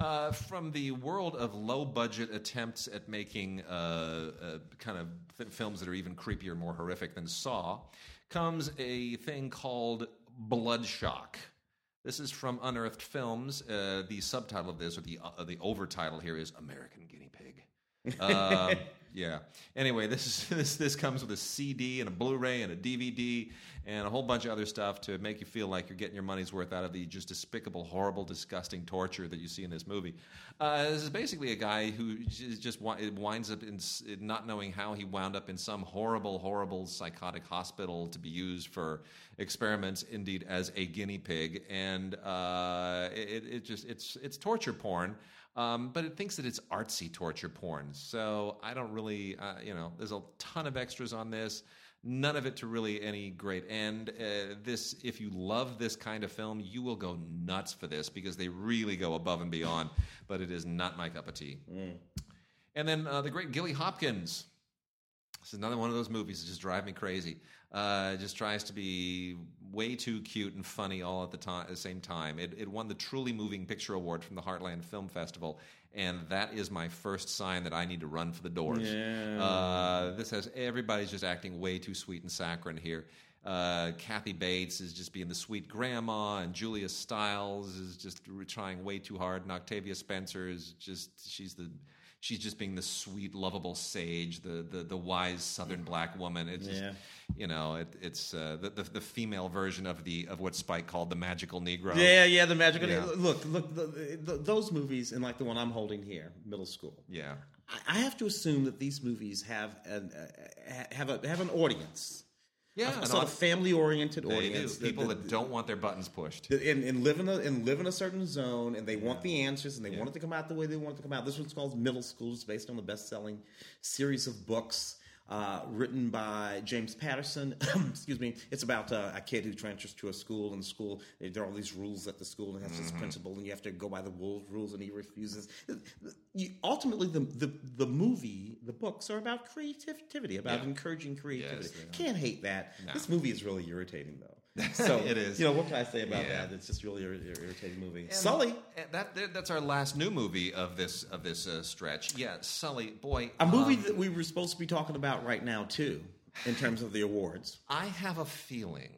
Uh, from the world of low budget attempts at making uh, uh, kind of th- films that are even creepier, more horrific than Saw, comes a thing called Bloodshock. This is from Unearthed Films. Uh, the subtitle of this, or the uh, the overtitle here, is American Guinea Pig. Yeah. Anyway, this is this this comes with a CD and a Blu-ray and a DVD and a whole bunch of other stuff to make you feel like you're getting your money's worth out of the just despicable, horrible, disgusting torture that you see in this movie. Uh, this is basically a guy who just wi- winds up in not knowing how he wound up in some horrible, horrible psychotic hospital to be used for experiments, indeed as a guinea pig, and uh, it, it just it's it's torture porn. Um, but it thinks that it's artsy torture porn. So I don't really, uh, you know, there's a ton of extras on this. None of it to really any great end. Uh, this, if you love this kind of film, you will go nuts for this because they really go above and beyond. But it is not my cup of tea. And then uh, the great Gilly Hopkins. This is another one of those movies that just drive me crazy. Uh, just tries to be way too cute and funny all at the, time, at the same time. It, it won the Truly Moving Picture Award from the Heartland Film Festival, and that is my first sign that I need to run for the doors. Yeah. Uh, this has everybody's just acting way too sweet and saccharine here. Uh, Kathy Bates is just being the sweet grandma, and Julia Stiles is just trying way too hard, and Octavia Spencer is just she's the she's just being the sweet, lovable sage, the the, the wise Southern black woman. It's just, you know, it, it's uh, the, the the female version of the of what Spike called the magical Negro. Yeah, yeah, the magical. Yeah. Look, look, the, the, those movies, and like the one I'm holding here, middle school. yeah. I- I have to assume that these movies have an uh, have a have an audience, Yeah, a sort of family oriented they do. audience. People that don't want their buttons pushed. and, and live in a and live in a certain zone, and they want the answers, and they want it to come out the way they want it to come out. This one's called Middle School. It's based on the best selling series of books. Uh, written by James Patterson. Excuse me. It's about uh, a kid who transfers to a school, and the school there are all these rules at the school, and has this principal, and you have to go by the rules, rules and he refuses. You, ultimately, the, the the movie, the books are about creativity, about Yeah. encouraging creativity. are. Can't hate that. No. This movie is really irritating, though. So It is. You know what can I say about Yeah. that? It's just really ir- ir- irritating movie. And- Sully, that, that- that's our last new movie of this of this uh, stretch. Yeah, Sully, boy, a movie um, that we were supposed to be talking about right now too, in terms of the awards. I have a feeling,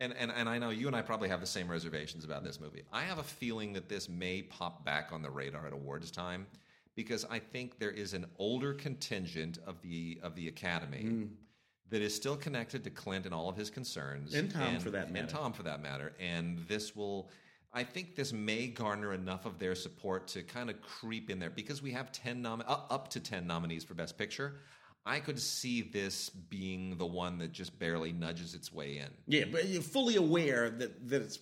and, and and I know you and I probably have the same reservations about this movie. I have a feeling that this may pop back on the radar at awards time because I think there is an older contingent of the of the Academy. Mm. That is still connected to Clint and all of his concerns, And Tom, for that and matter. Tom for that matter. And this will, I think, this may garner enough of their support to kind of creep in there because we have ten nom- uh, up to ten nominees for Best Picture. I could see this being the one that just barely nudges its way in. Yeah, but you're fully aware that that it's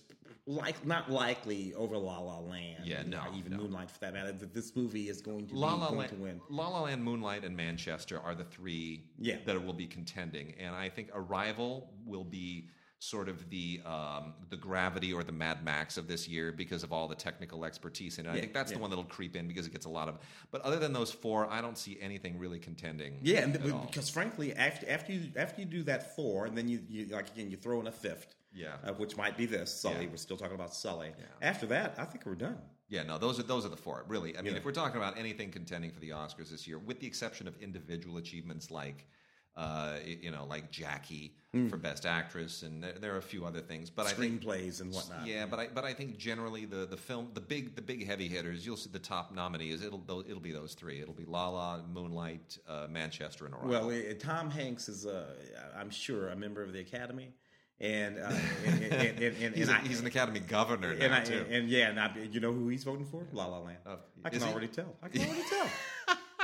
like not likely over La La Land. Yeah, no, or even no. Moonlight for that matter. That this movie is going to La be La, going Land, to win. La La Land, Moonlight, and Manchester are the three Yeah. that will be contending, and I think Arrival will be sort of the um, the gravity or the Mad Max of this year because of all the technical expertise in it. I think that's yeah. the one that'll creep in because it gets a lot of. But other than those four, I don't see anything really contending. Yeah, and at th- all. because frankly, after after you after you do that four, and then you, you like again you throw in a fifth. Yeah. uh, which might be this Sully. Yeah. We're still talking about Sully. Yeah. After that, I think we're done. Yeah, no, those are those are the four. Really, I mean, Yeah. if we're talking about anything contending for the Oscars this year, with the exception of individual achievements like, uh, you know, like Jackie for Best Actress, and there, there are a few other things. But I think, Screenplays and whatnot. yeah, but I but I think generally the the film, the big the big heavy hitters, you'll see the top nominees. It'll it'll be those three. It'll be La La, Moonlight, uh, Manchester, and Arrival. Well, Tom Hanks is, uh, I'm sure, a member of the Academy, and uh, and, and, and, and, he's, and a, I- he's an Academy governor now and, I, too. and, yeah, and I, you know who he's voting for? La La Land. Oh, I can is he? already tell. I can already tell.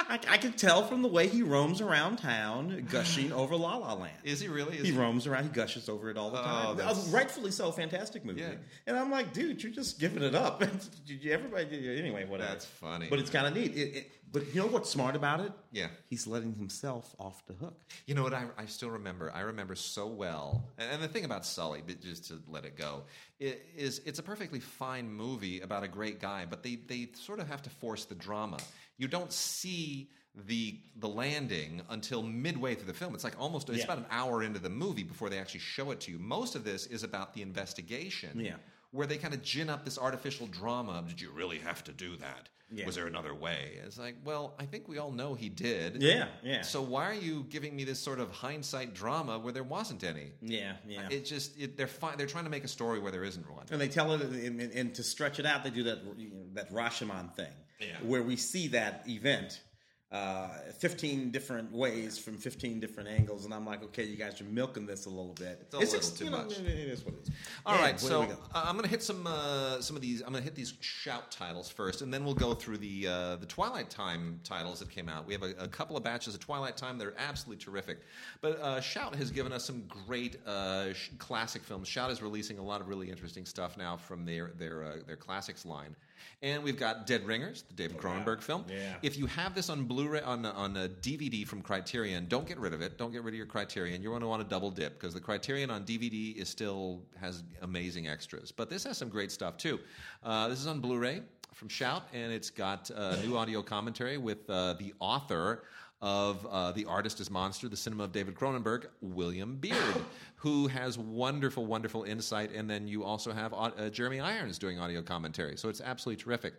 I, I can tell from the way he roams around town, gushing over La La Land. is he really? Is He he- roams around. He gushes over it all the Oh, time. That's- rightfully so. Fantastic movie. Yeah. And I'm like, dude, you're just giving it up. Everybody, anyway, whatever. That's funny. But it's kind of neat. It, it, But you know what's smart about it? Yeah. He's letting himself off the hook. You know what? I, I still remember. I remember so well. And, and the thing about Sully, but just to let it go, is it's a perfectly fine movie about a great guy, but they, they sort of have to force the drama. You don't see the the landing until midway through the film. It's like almost it's Yeah. about an hour into the movie before they actually show it to you. Most of this is about the investigation. Yeah. Where they kind of gin up this artificial drama. of, Did you really have to do that? Yeah. Was there another way? It's like, well, I think we all know he did. Yeah, yeah. So why are you giving me this sort of hindsight drama where there wasn't any? Yeah, yeah. It just it, they're fi- they're trying to make a story where there isn't one. and they tell it, and, and, and to stretch it out, they do that you know, that Rashomon thing, Yeah. where we see that event uh, 15 different ways from 15 different angles, and I'm like, okay, you guys are milking this a little bit. It's a little ex- too you know, much. It is what it is. All And right, so go? I'm going to hit some uh, some of these. I'm going to hit these shout titles first, and then we'll go through the uh, the Twilight Time titles that came out. We have a, a couple of batches of Twilight Time that are absolutely terrific. But uh, Shout has given us some great uh, sh- classic films. Shout is releasing a lot of really interesting stuff now from their their uh, their classics line. And we've got Dead Ringers, the David Cronenberg film. Yeah. If you have this on Blu-ray on on a DVD from Criterion, don't get rid of it. Don't get rid of your Criterion. You're going to want to double dip because the Criterion on DVD is still has amazing extras. But this has some great stuff too. Uh, this is on Blu-ray from Shout, and it's got uh, new audio commentary with uh, the author of uh, The Artist is Monster, the cinema of David Cronenberg, William Beard, who has wonderful, wonderful insight. And then you also have uh, Jeremy Irons doing audio commentary. So it's absolutely terrific.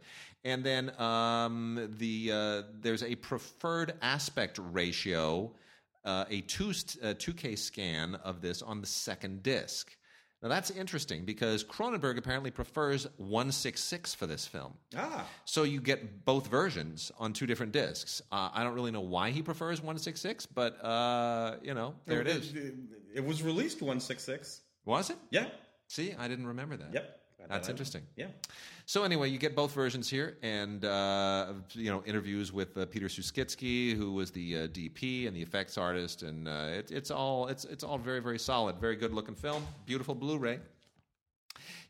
And then um, the uh, there's a preferred aspect ratio, uh, a two, uh, 2K scan of this on the second disc. Now that's interesting because Cronenberg apparently prefers 166 for this film. ah, So you get both versions on two different discs. Uh, I don't really know why he prefers 166, but uh, you know, there it is. It, it was released 166. Was it? Yeah. See, I didn't remember that. Yep. That's interesting. Yeah. So anyway, you get both versions here, and uh, you know interviews with uh, Peter Suschitzky, who was the uh, DP and the effects artist, and uh, it, it's all it's it's all very very solid, very good looking film, beautiful Blu-ray.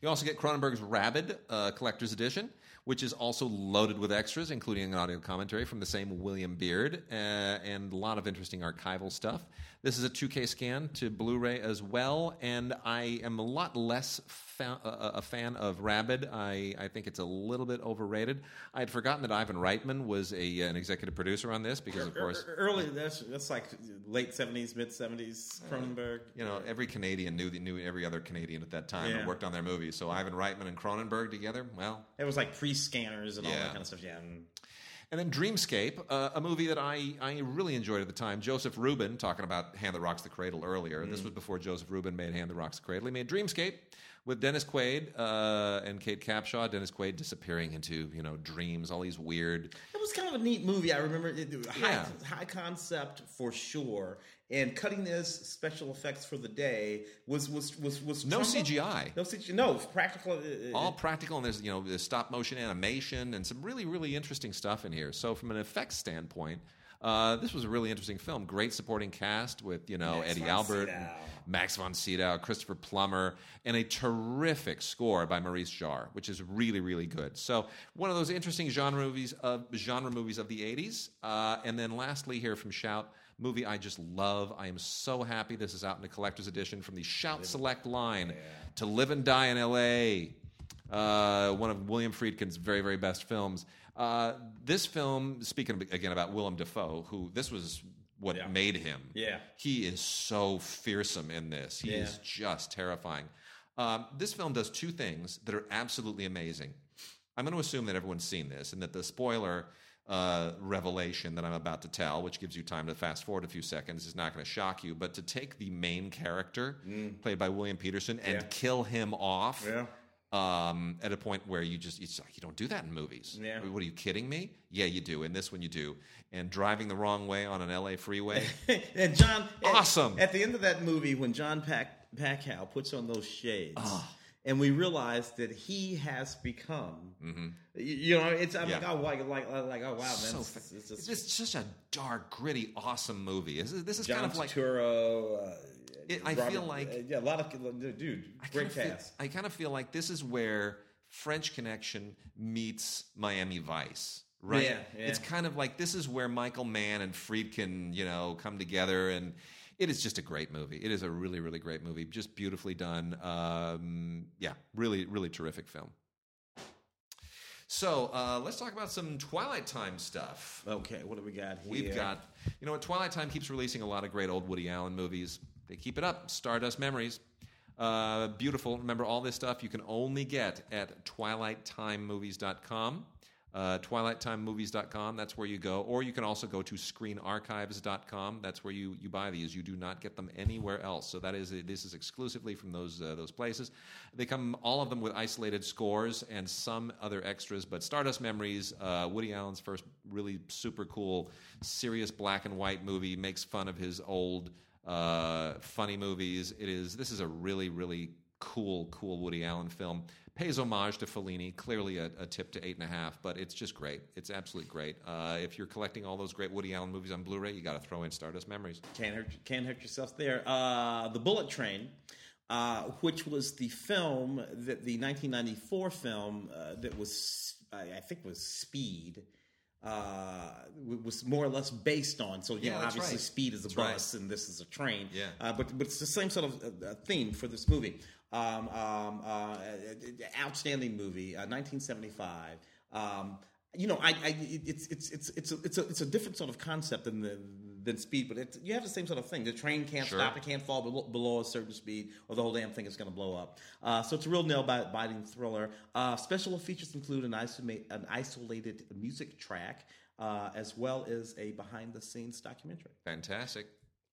You also get Cronenberg's Rabid uh, Collector's Edition, which is also loaded with extras, including an audio commentary from the same William Beard uh, and a lot of interesting archival stuff. This is a 2K scan to Blu ray as well, and I am a lot less fa- a fan of Rabid. I, I think it's a little bit overrated. I had forgotten that Ivan Reitman was a, an executive producer on this because, of course, Early, that's that's like late 70s, mid 70s Cronenberg. you know, every Canadian knew knew every other Canadian at that time Yeah. and worked on their movies. So Ivan Reitman and Cronenberg together, well, It was like pre-scanners and all that kind of stuff. Yeah. And And then Dreamscape, uh, a movie that I, I really enjoyed at the time. Joseph Ruben, talking about Hand That Rocks the Cradle earlier. This was before Joseph Ruben made Hand That Rocks the Cradle. He made Dreamscape with Dennis Quaid uh, and Kate Capshaw. Dennis Quaid disappearing into, you know, dreams, all these weird. It was kind of a neat movie. I remember it, high, Yeah. high concept for sure, and cutting this special effects for the day was was was was No Trumbo? CGI. No CGI. No practical. uh, uh, All practical, and there's you know there's stop motion animation and some really really interesting stuff in here. So from an effects standpoint, uh, this was a really interesting film. Great supporting cast with you know Max Eddie von Albert. Max von Sydow, Christopher Plummer, and a terrific score by Maurice Jarre, which is really really good. So one of those interesting genre movies of genre movies of the '80s. Uh, and then lastly here from Shout. Movie I just love. I am so happy this is out in a collector's edition from the Shout Select line to Live and Die in L.A uh, one of William Friedkin's very, very best films. Uh, this film, speaking again about Willem Dafoe, who this was what Yeah. made him. Yeah. He is so fearsome in this. He Yeah. is just terrifying. Um, this film does two things that are absolutely amazing. I'm going to assume that everyone's seen this and that the spoiler uh, revelation that I'm about to tell, which gives you time to fast forward a few seconds, is not going to shock you. But to take the main character, played by William Petersen, and Mm. Yeah. kill him off Yeah. Um, at a point where you just it's like you don't do that in movies. Yeah. What are you kidding me? Yeah, you do. In this one, you do. And driving the wrong way on an LA freeway. and John, Awesome. At, the end of that movie, when John Pack Pankow puts on those shades, Ah. and we realize that he has become, you, you know, it's I'm like, Mm-hmm. Oh, like, like, like, oh, wow, man, so it's, it's it's, just just such a dark, gritty, awesome movie. This is, this is John kind of like Turturro. Uh, It- I Robert- feel like- uh, yeah, a lot of dude, I kind great of feel- cast. I kind of feel like this is where French Connection meets Miami Vice. right? Yeah, yeah. It's kind of like this is where Michael Mann and Friedkin, you know, come together, and it is just a great movie. It is a really, really great movie, just beautifully done. Um, yeah, really, really terrific film. So uh, let's talk about some Twilight Time stuff. Okay, what do we got here? We've got, you know Twilight Time keeps releasing a lot of great old Woody Allen movies. They keep it up. Stardust Memories. Uh, beautiful. Remember, all this stuff you can only get at twilighttimemovies.com. Uh, twilighttimemovies.com, that's where you go. Or you can also go to screenarchives.com. That's where you, you buy these. You do not get them anywhere else. So that is this is exclusively from those uh, those places. They come all of them with isolated scores and some other extras. But Stardust Memories, uh, Woody Allen's first really super cool, serious black and white movie, makes fun of his old uh, funny movies. It is this is a really really cool cool Woody Allen film. Pays homage to Fellini, clearly a, a tip to eight and a half, but it's just great. It's absolutely great. Uh, if you're collecting all those great Woody Allen movies on Blu-ray, you got to throw in Stardust Memories. Can't hurt, can't hurt yourself there. Uh, the Bullet Train, uh, which was the film that the 1994 film uh, that was, I, I think, was Speed. Uh, was more or less based on. So, you Yeah, know, obviously, right. Speed is a That's right. bus and this is a train. Yeah. Uh, but but it's the same sort of uh, uh, theme for this movie. Um, um, uh, outstanding movie, uh, 1975. Um, you know, I, I it's it's it's it's a, it's a it's a different sort of concept than the than speed, but it's, you have the same sort of thing. The train can't Sure. stop; it can't fall below, below a certain speed, or the whole damn thing is going to blow up. Uh, so it's a real nail-biting thriller. Uh, special features include an, isolate, an isolated music track, uh, as well as a behind-the-scenes documentary. Fantastic,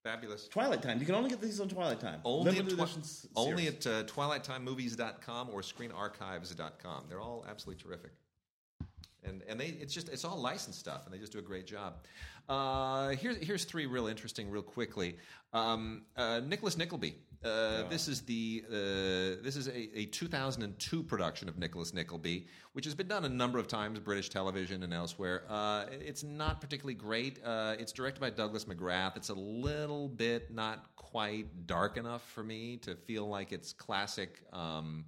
fabulous. Twilight Time. You can only get these on Twilight Time. Only at, Limited twi- editions only at uh, twilighttimemovies.com or screenarchives.com. They're all absolutely terrific. And, and they it's just it's all licensed stuff and they just do a great job. Uh, here's here's three real interesting real quickly. Um, uh, Nicholas Nickleby. Uh, This is the uh, this is a, a 2002 production of Nicholas Nickleby, which has been done a number of times, British television and elsewhere. Uh, it's not particularly great. Uh, it's directed by Douglas McGrath. It's a little bit not quite dark enough for me to feel like it's classic. Um,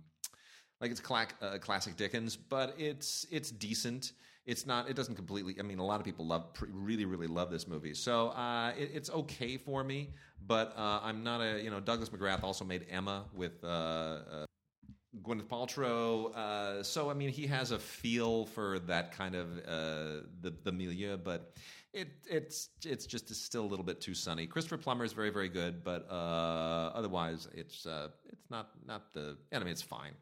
like it's uh, classic Dickens, but it's it's decent. It's not. It doesn't completely. I mean, a lot of people love, really, really love this movie. So uh, it, it's okay for me, but uh, I'm not a. You know, Douglas McGrath also made Emma with. Uh, uh, Gwyneth Paltrow. Uh, so I mean, he has a feel for that kind of uh, the the milieu, but it it's it's just still a little bit too sunny. Christopher Plummer is very very good, but uh, otherwise it's uh, it's not not the. I mean, it's fine.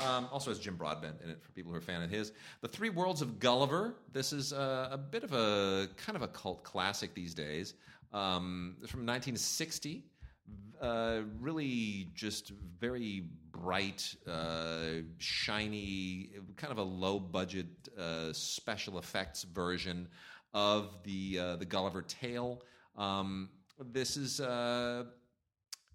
Um, also has Jim Broadbent in it for people who are a fan of his. The Three Worlds of Gulliver. This is uh, a bit of a kind of a cult classic these days. Um, from 1960 uh, really just very bright, uh, shiny, kind of a low budget uh, special effects version of the uh, the Gulliver Tale. Um, this is.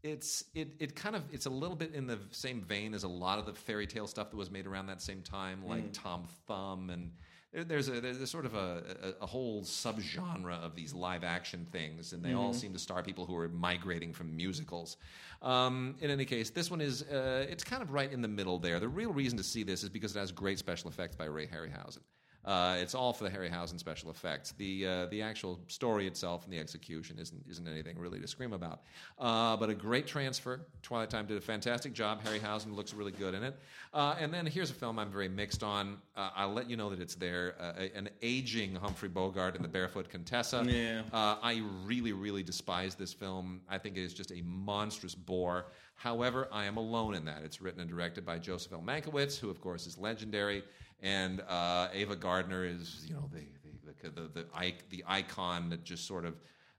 It's it, it kind of it's a little bit in the same vein as a lot of the fairy tale stuff that was made around that same time, like Tom Thumb and there, there's a there's sort of a, a, a whole subgenre of these live action things, and they all seem to star people who are migrating from musicals. Um, in any case, this one is uh, it's kind of right in the middle there. The real reason to see this is because it has great special effects by Ray Harryhausen. Uh, it's all for the Harryhausen special effects. The uh, the actual story itself and the execution isn't isn't anything really to scream about. Uh, but a great transfer. Twilight Time did a fantastic job. Harryhausen looks really good in it. Uh, and then here's a film I'm very mixed on. Uh, I'll let you know that it's there. Uh, an aging Humphrey Bogart in The Barefoot Contessa. Yeah. Uh, I really, really despise this film. I think it is just a monstrous bore. However, I am alone in that. It's written and directed by Joseph L. Mankiewicz, who, of course, is legendary, and uh, Ava Gardner is, you know, the the the, the, the, the icon that just sort of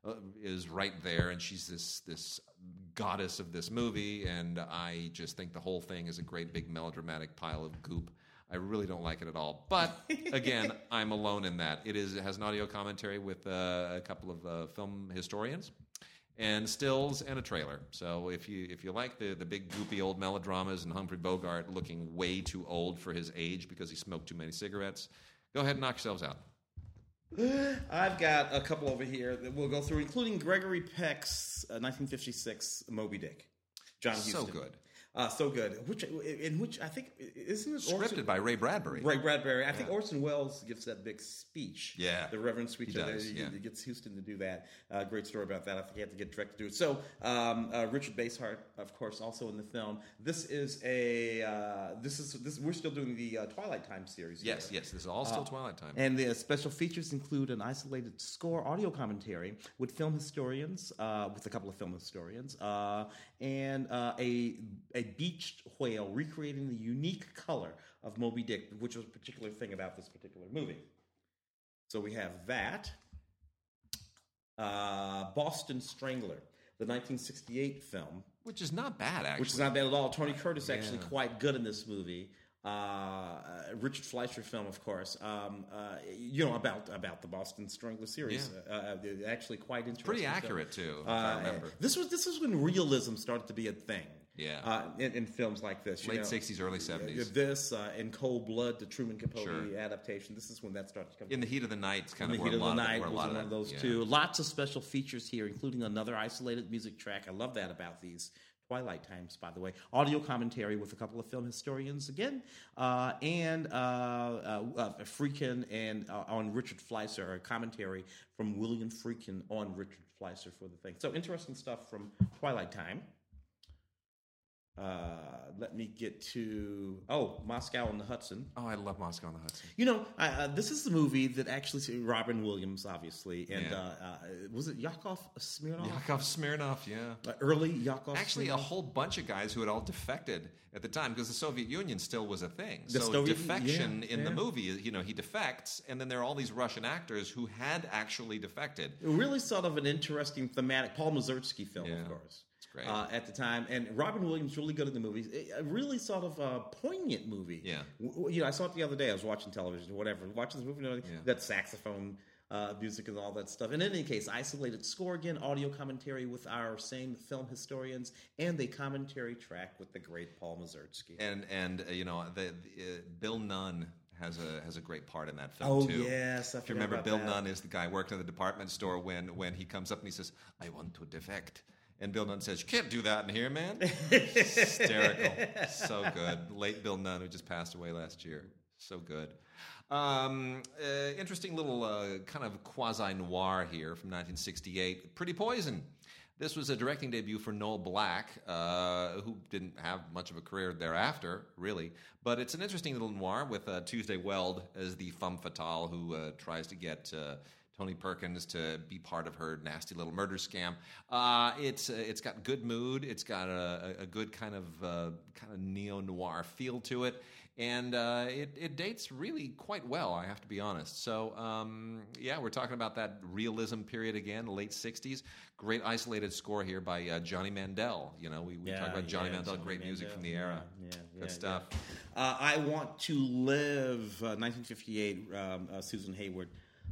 uh, is right there, and she's this this goddess of this movie, and I just think the whole thing is a great big melodramatic pile of goop. I really don't like it at all. But again, I'm alone in that. It is it has an audio commentary with uh, a couple of uh, film historians and stills and a trailer. So if you if you like the the big goopy old melodramas and Humphrey Bogart looking way too old for his age because he smoked too many cigarettes, go ahead and knock yourselves out. I've got a couple over here that we'll go through, including Gregory Peck's uh, 1956 Moby Dick. John Huston. So good. Uh, so good. Which in which I think isn't it Scripted Orson, by Ray Bradbury. Ray Bradbury? I think Orson Welles gives that big speech. Yeah. the Reverend speech. He uh, does, he, yeah. he gets Huston to do that. Uh, great story about that. I think he had to get directed to do it. So um, uh, Richard Basehart, of course, also in the film. This is a uh, this is this we're still doing the uh, Twilight Time series. here. Yes, yes. This is all still Twilight Time. And the special features include an isolated score audio commentary with film historians, uh, with a couple of film historians, uh, and uh, a a beached whale recreating the unique color of Moby Dick, which was a particular thing about this particular movie. So we have that. Uh, Boston Strangler, the 1968 film, Which is not bad, actually. which is not bad at all. Tony Curtis actually quite good in this movie. Uh, uh, Richard Fleischer film, of course. Um, uh, you know about about the Boston Strangler series. Uh, uh, actually quite interesting. pretty film. accurate, too, if Uh, I remember. This was this was when realism started to be a thing. Yeah. uh, in, in films like this, Late 60s, early 70s. This uh, in Cold Blood, the Truman Capote Sure. adaptation. This is when that started to come. In the heat of the night, it's kind the of the Heat of the Night a was one of of those yeah. two. Lots of special features here, including another isolated music track. I love that about these Twilight Times, by the way. Audio commentary with a couple of film historians again, uh, and uh, uh, uh, Friedkin and uh, on Richard Fleischer, a commentary from William Friedkin on Richard Fleischer for the thing. So interesting stuff from Twilight Time. Uh, let me get to oh Moscow on the Hudson. Oh, I love Moscow on the Hudson. You know, I, uh, this is the movie that actually Robin Williams, obviously, and Yeah. uh, uh, was it Yakov Smirnoff? Yakov Smirnoff, yeah. Uh, early Yakov. Actually, a whole bunch of guys who had all defected at the time because the Soviet Union still was a thing. The so Soviet- defection yeah, in the movie, you know, he defects, and then there are all these Russian actors who had actually defected. really sort of an interesting thematic Paul Mazursky film, Yeah. of course. Uh, at the time, and Robin Williams really good in the movies. A a really sort of a poignant movie. Yeah. W- you know, I saw it the other day. I was watching television, or whatever, watching this movie. You know, Yeah. That saxophone uh, music and all that stuff. And in any case, isolated score again, audio commentary with our same film historians, and a commentary track with the great Paul Mazursky. And and uh, you know, the, the, uh, Bill Nunn has a has a great part in that film Oh, too. yes, I if you remember, Bill that. Nunn is the guy working in the department store when when he comes up and he says, "I want to defect." And Bill Nunn says, "You can't do that in here, man." Hysterical, so good. Late Bill Nunn, who just passed away last year, so good. Um, uh, interesting little uh, kind of quasi noir here from 1968. Pretty Poison. This was a directing debut for Noel Black, uh, who didn't have much of a career thereafter, really. But it's an interesting little noir with uh, Tuesday Weld as the femme fatale who uh, tries to get uh, Tony Perkins to be part of her nasty little murder scam. Uh, it's uh, it's got good mood. It's got a, a good kind of uh, kind of neo noir feel to it, and uh, it it dates really quite well. I have to be honest. So um, yeah, we're talking about that realism period again, late '60s. Great isolated score here by uh, Johnny Mandel. You know, we, we talk about Johnny yeah, Mandel, Johnny great music from the era. Yeah, yeah, good yeah, stuff. yeah. Uh, I want to live. Uh, 1958. Um, uh, Susan Hayward.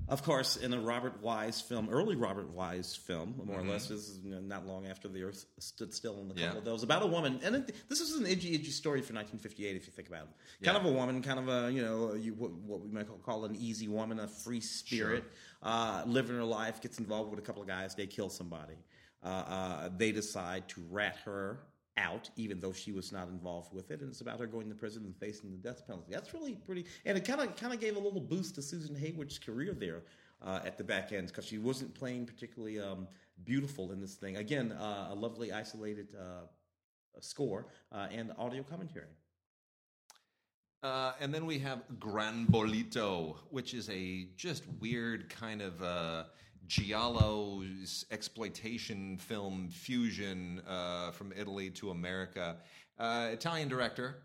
Of course, in a Robert Wise film, early Robert Wise film, more or less, this is not long after the Earth stood still in the couple Yeah. of those, about a woman, and it, this is an edgy, edgy story for 1958, if you think about it. Kind Yeah. of a woman, kind of a you know, you, what, what we might call, call an easy woman, a free spirit, uh, living her life, gets involved with a couple of guys, they kill somebody. Uh, uh, they decide to rat her out, even though she was not involved with it, and it's about her going to prison and facing the death penalty. That's really pretty, and it kind of kind of gave a little boost to Susan Hayward's career there uh, at the back end because she wasn't playing particularly um, beautiful in this thing. Again, uh, a lovely isolated uh, score uh, and audio commentary. Uh, and then we have Gran Bollito, which is a just weird kind of giallo's exploitation film fusion uh, from Italy to America. Uh, Italian director.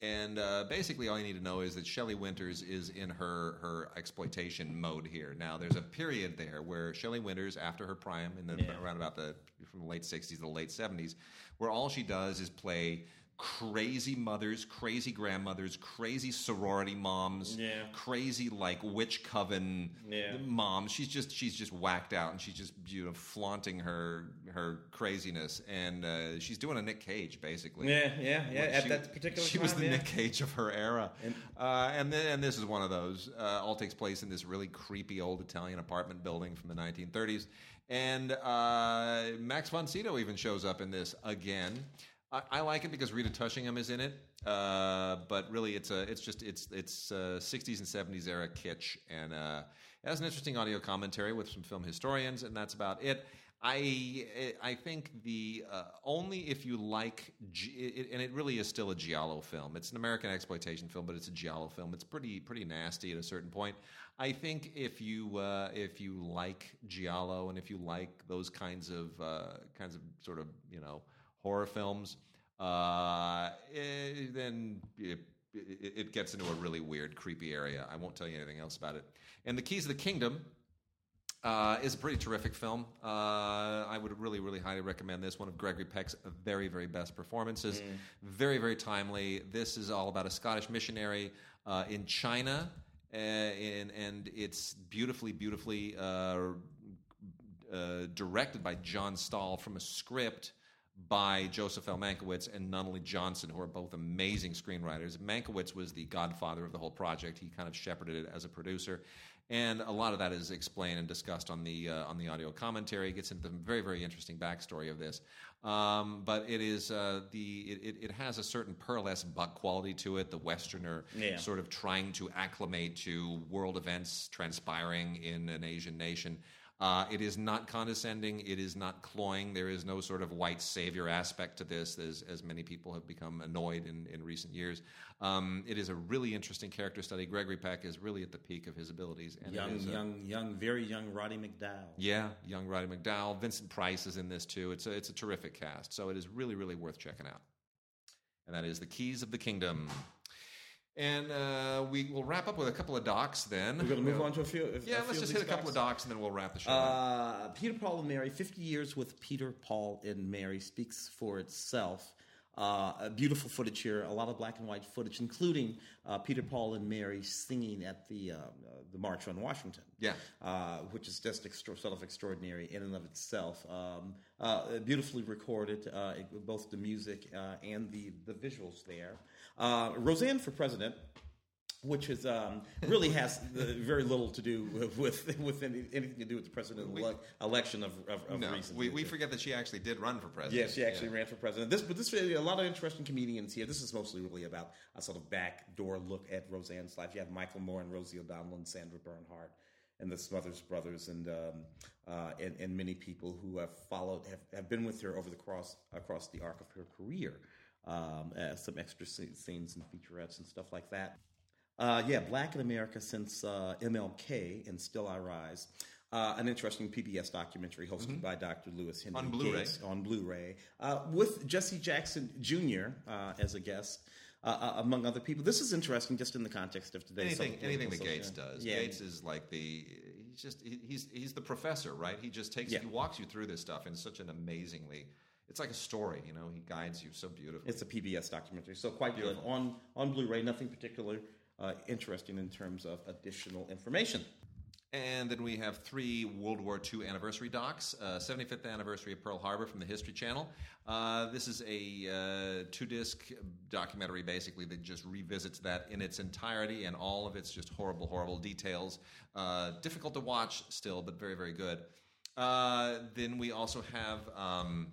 And uh, basically, all you need to know is that Shelley Winters is in her her exploitation mode here. Now, there's a period there where Shelley Winters, after her prime, in the around about the from the late '60s to the late '70s, where all she does is play crazy mothers, crazy grandmothers, crazy sorority moms, Yeah. crazy like witch coven Yeah. moms. She's just she's just whacked out, and she's just you know flaunting her her craziness, and uh, she's doing a Nick Cage basically. Yeah, yeah, yeah. When At she- that particular she time, was the yeah. Nick Cage of her era, and uh, and, then, and this is one of those. Uh, all takes place in this really creepy old Italian apartment building from the 1930s, and uh, Max von Sydow even shows up in this again. I, I like it because Rita Tushingham is in it, uh, but really it's a it's just it's it's uh, 60s and 70s era kitsch, and uh, it has an interesting audio commentary with some film historians, and that's about it. I I think the uh, only if you like it, and it really is still a giallo film. It's an American exploitation film, but it's a giallo film. It's pretty pretty nasty at a certain point. I think if you uh, if you like giallo and if you like those kinds of uh, kinds of sort of you know horror films, uh, eh, then it, it, it gets into a really weird, creepy area. I won't tell you anything else about it. And the Keys of the Kingdom uh, is a pretty terrific film. Uh, I would really, really highly recommend this. One of Gregory Peck's very, very best performances. Very, very timely. This is all about a Scottish missionary uh, in China, uh, in, and it's beautifully, beautifully uh, uh, directed by John Stahl from a script by Joseph L. Mankiewicz and Nunnally Johnson, who are both amazing screenwriters. Mankiewicz was the godfather of the whole project. He kind of shepherded it as a producer, and a lot of that is explained and discussed on the uh, on the audio commentary. It gets into the very very interesting backstory of this, um, but it is uh, the it, it, has a certain Pearl S. Buck quality to it. The Westerner Yeah. sort of trying to acclimate to world events transpiring in an Asian nation. Uh, it is not condescending. It is not cloying. There is no sort of white savior aspect to this, as, as many people have become annoyed in, in recent years. Um, it is a really interesting character study. Gregory Peck is really at the peak of his abilities. And it Young, a- young, young, very young Roddy McDowall. yeah, young Roddy McDowall. Vincent Price is in this too. It's a, it's a terrific cast. So it is really, really worth checking out. And that is The Keys of the Kingdom. And uh, we will wrap up with a couple of docs then. We're going to move on to a few. a Yeah, few let's just hit a couple of docs. docs and then we'll wrap the show. up. Uh, Peter, Paul, and Mary, 50 Years with Peter, Paul, and Mary speaks for itself. Uh, beautiful footage here, a lot of black and white footage, including uh, Peter, Paul, and Mary singing at the, uh, uh, the March on Washington. Yeah. Uh, which is just extra, sort of extraordinary in and of itself. Um, uh, beautifully recorded, uh, both the music uh, and the, the visuals there. Uh, Roseanne for President which is um, really has uh, very little to do with with, with any, anything to do with the president elec election of, of, of no, recent. we, we forget that she actually did run for president. Yeah, she actually ran for president. This, but this a lot of interesting comedians here. This is mostly really about a sort of backdoor look at Roseanne's life. You have Michael Moore and Rosie O'Donnell and Sandra Bernhard and the Smothers Brothers and um, uh, and, and many people who have followed have, have been with her over the cross across the arc of her career. Um, uh, some extra scenes and featurettes and stuff like that. Uh, yeah, Black in America since uh, MLK and Still I Rise. Uh, an interesting PBS documentary hosted by Dr. Lewis Henry Mm-hmm. On Blu-ray. Gates on Blu-ray uh, with Jesse Jackson Jr. Uh, as a guest, uh, among other people. This is interesting just in the context of today. anything anything that Gates does. Yeah. Gates is like the he's just he- he's he's the professor, right? He just takes Yeah. he walks you through this stuff in such an amazingly it's like a story, you know. He guides you so beautifully. It's a PBS documentary, so quite good on on Blu-ray. Nothing particular uh, interesting in terms of additional information. And then we have three World War II anniversary docs. Uh, 75th anniversary of Pearl Harbor from the History Channel. Uh, this is a uh, two disc documentary, basically, that just revisits that in its entirety and all of its just horrible, horrible details. Uh, difficult to watch still, but very, very good. Uh, then we also have. Um,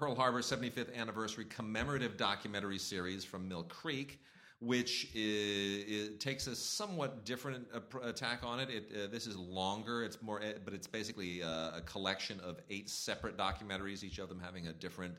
Pearl Harbor 75th anniversary commemorative documentary series from Mill Creek, which is, takes a somewhat different attack on it. it uh, this is longer. It's more, uh, but it's basically uh, a collection of eight separate documentaries, each of them having a different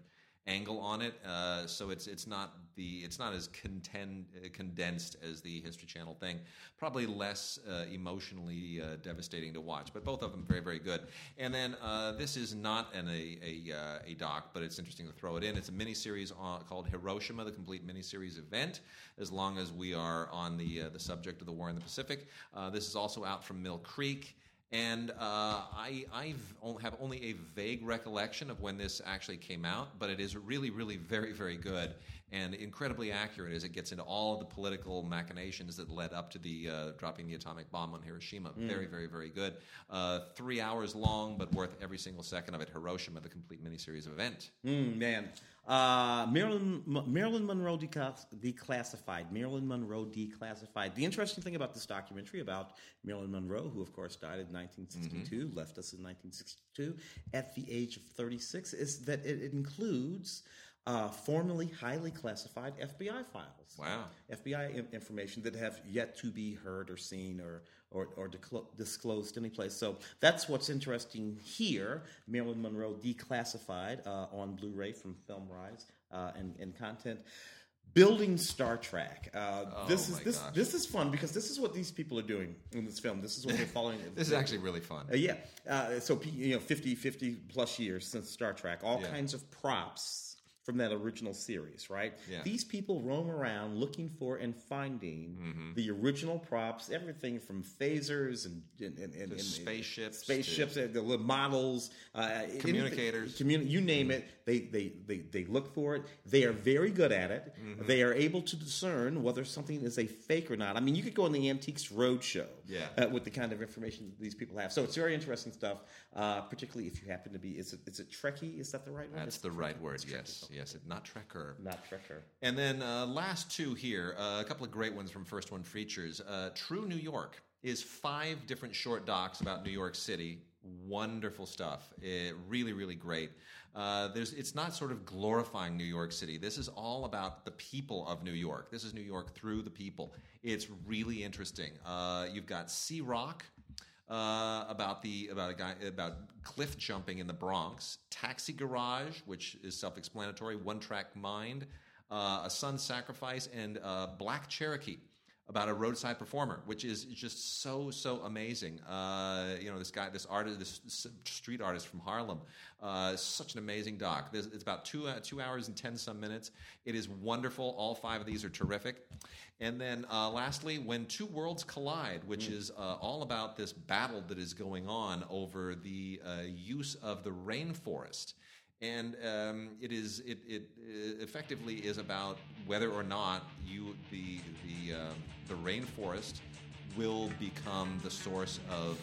angle on it. Uh, so it's it's not the it's not as contend, condensed as the History Channel thing. Probably less uh, emotionally uh, devastating to watch, but both of them very very good. And then uh, this is not an, a a, uh, a doc, but it's interesting to throw it in. It's a miniseries on, called Hiroshima, the complete miniseries event. As long as we are on the uh, the subject of the war in the Pacific, this is also out from Mill Creek. And uh, I I've on- have only a vague recollection of when this actually came out, but it is really, really very, very good and incredibly accurate as it gets into all of the political machinations that led up to the uh, dropping the atomic bomb on Hiroshima. Very, very, very good. Uh, three hours long, but worth every single second of it. Hiroshima, the complete miniseries of event. Mm, man. Uh, Marilyn, M- Marilyn Monroe declass- declassified. Marilyn Monroe declassified. The interesting thing about this documentary about Marilyn Monroe, who of course died in 1962, left us in 1962 at the age of 36, is that it includes uh, formerly highly classified FBI files. Wow. FBI in- information that have yet to be heard or seen or or, or declo- disclosed anyplace. So that's what's interesting here. Marilyn Monroe declassified uh, on Blu-ray from FilmRise uh, and, and content. Building Star Trek. Uh, this is Oh this gosh. this is fun because this is what these people are doing in this film. This is what they're following. This is actually really fun. Uh, yeah. Uh, so, you know, 50, 50 plus years since Star Trek, all Yeah. kinds of props from that original series, right? Yeah. These people roam around looking for and finding Mm-hmm. the original props, everything from phasers and, and, and, and, and spaceships spaceships, uh, the models, uh, Communicators. communi- you name it. They, they, they, they look for it. They are very good at it. Mm-hmm. They are able to discern whether something is a fake or not. I mean, you could go on the Antiques Roadshow Yeah. uh, with the kind of information these people have. So it's very interesting stuff, uh, particularly if you happen to be, is it, is it Trekkie? Is that the right word? That's the right word. Yes. Yes. It, not Trekker. Not Trekker. And then uh, last two here, uh, a couple of great ones from First Run Features. Uh, True New York is five different short docs about New York City. Wonderful stuff. Eh, really, really great. Uh, there's, it's not sort of glorifying New York City. This is all about the people of New York. This is New York through the people. It's really interesting. Uh, you've got Sea Rock, uh, about the about a guy about cliff jumping in the Bronx, Taxi Garage, which is self-explanatory, One Track Mind, uh, A Son's Sacrifice, and uh, Black Cherokee about a roadside performer, which is just so so amazing. Uh, you know, this guy, this artist, this street artist from Harlem, uh, such an amazing doc. There's, it's about two uh, two hours and ten some minutes. It is wonderful. All five of these are terrific. And then uh, lastly, when two worlds collide, which is uh, all about this battle that is going on over the uh, use of the rainforest and um, it is it, it uh, effectively is about whether or not you the the um, the rainforest will become the source of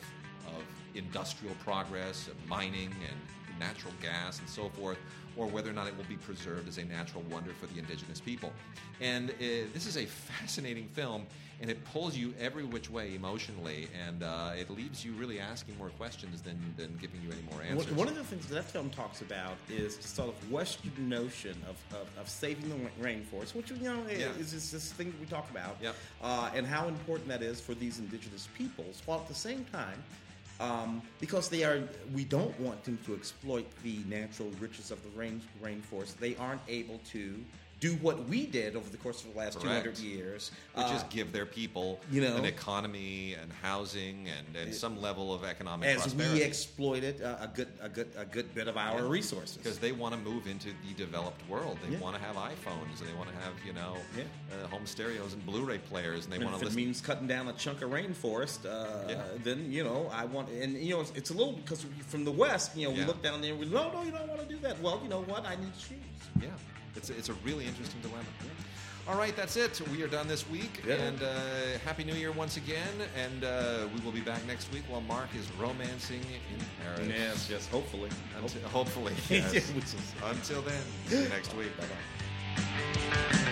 of industrial progress, of mining and natural gas and so forth, or whether or not it will be preserved as a natural wonder for the indigenous people. And uh, this is a fascinating film, and it pulls you every which way emotionally, and uh, it leaves you really asking more questions than, than giving you any more answers. One of the things that film talks about is sort of Western notion of, of, of saving the ra- rainforest, which you know Yeah. is is this thing that we talk about, Yep. uh, and how important that is for these indigenous peoples. While at the same time, um, because they are, we don't want them to exploit the natural riches of the rain rainforest. They aren't able to do what we did over the course of the last Correct. 200 years, which is uh, give their people you know- an economy and housing and, and some level of economic as prosperity. we exploited uh, a good a good a good bit of our resources. because they want to move into the developed world. They Yeah. want to have iPhones and they want to have you know Yeah. uh, home stereos and Blu-ray players and they want to it listen. means cutting down a chunk of rainforest, uh, Yeah. then you know I want, and you know it's, it's a little because from the west, you know, we look down there and we no, no, you don't want to do that. Well, you know what? I need shoes. yeah, it's a, it's a really interesting dilemma. All right, that's it. We are done this week, Yeah. and uh, happy New Year once again. And uh, we will be back next week while Mark is romancing in Paris. yes, yes, hopefully. Until, hopefully. Yes. Until then, see you next week. Bye bye.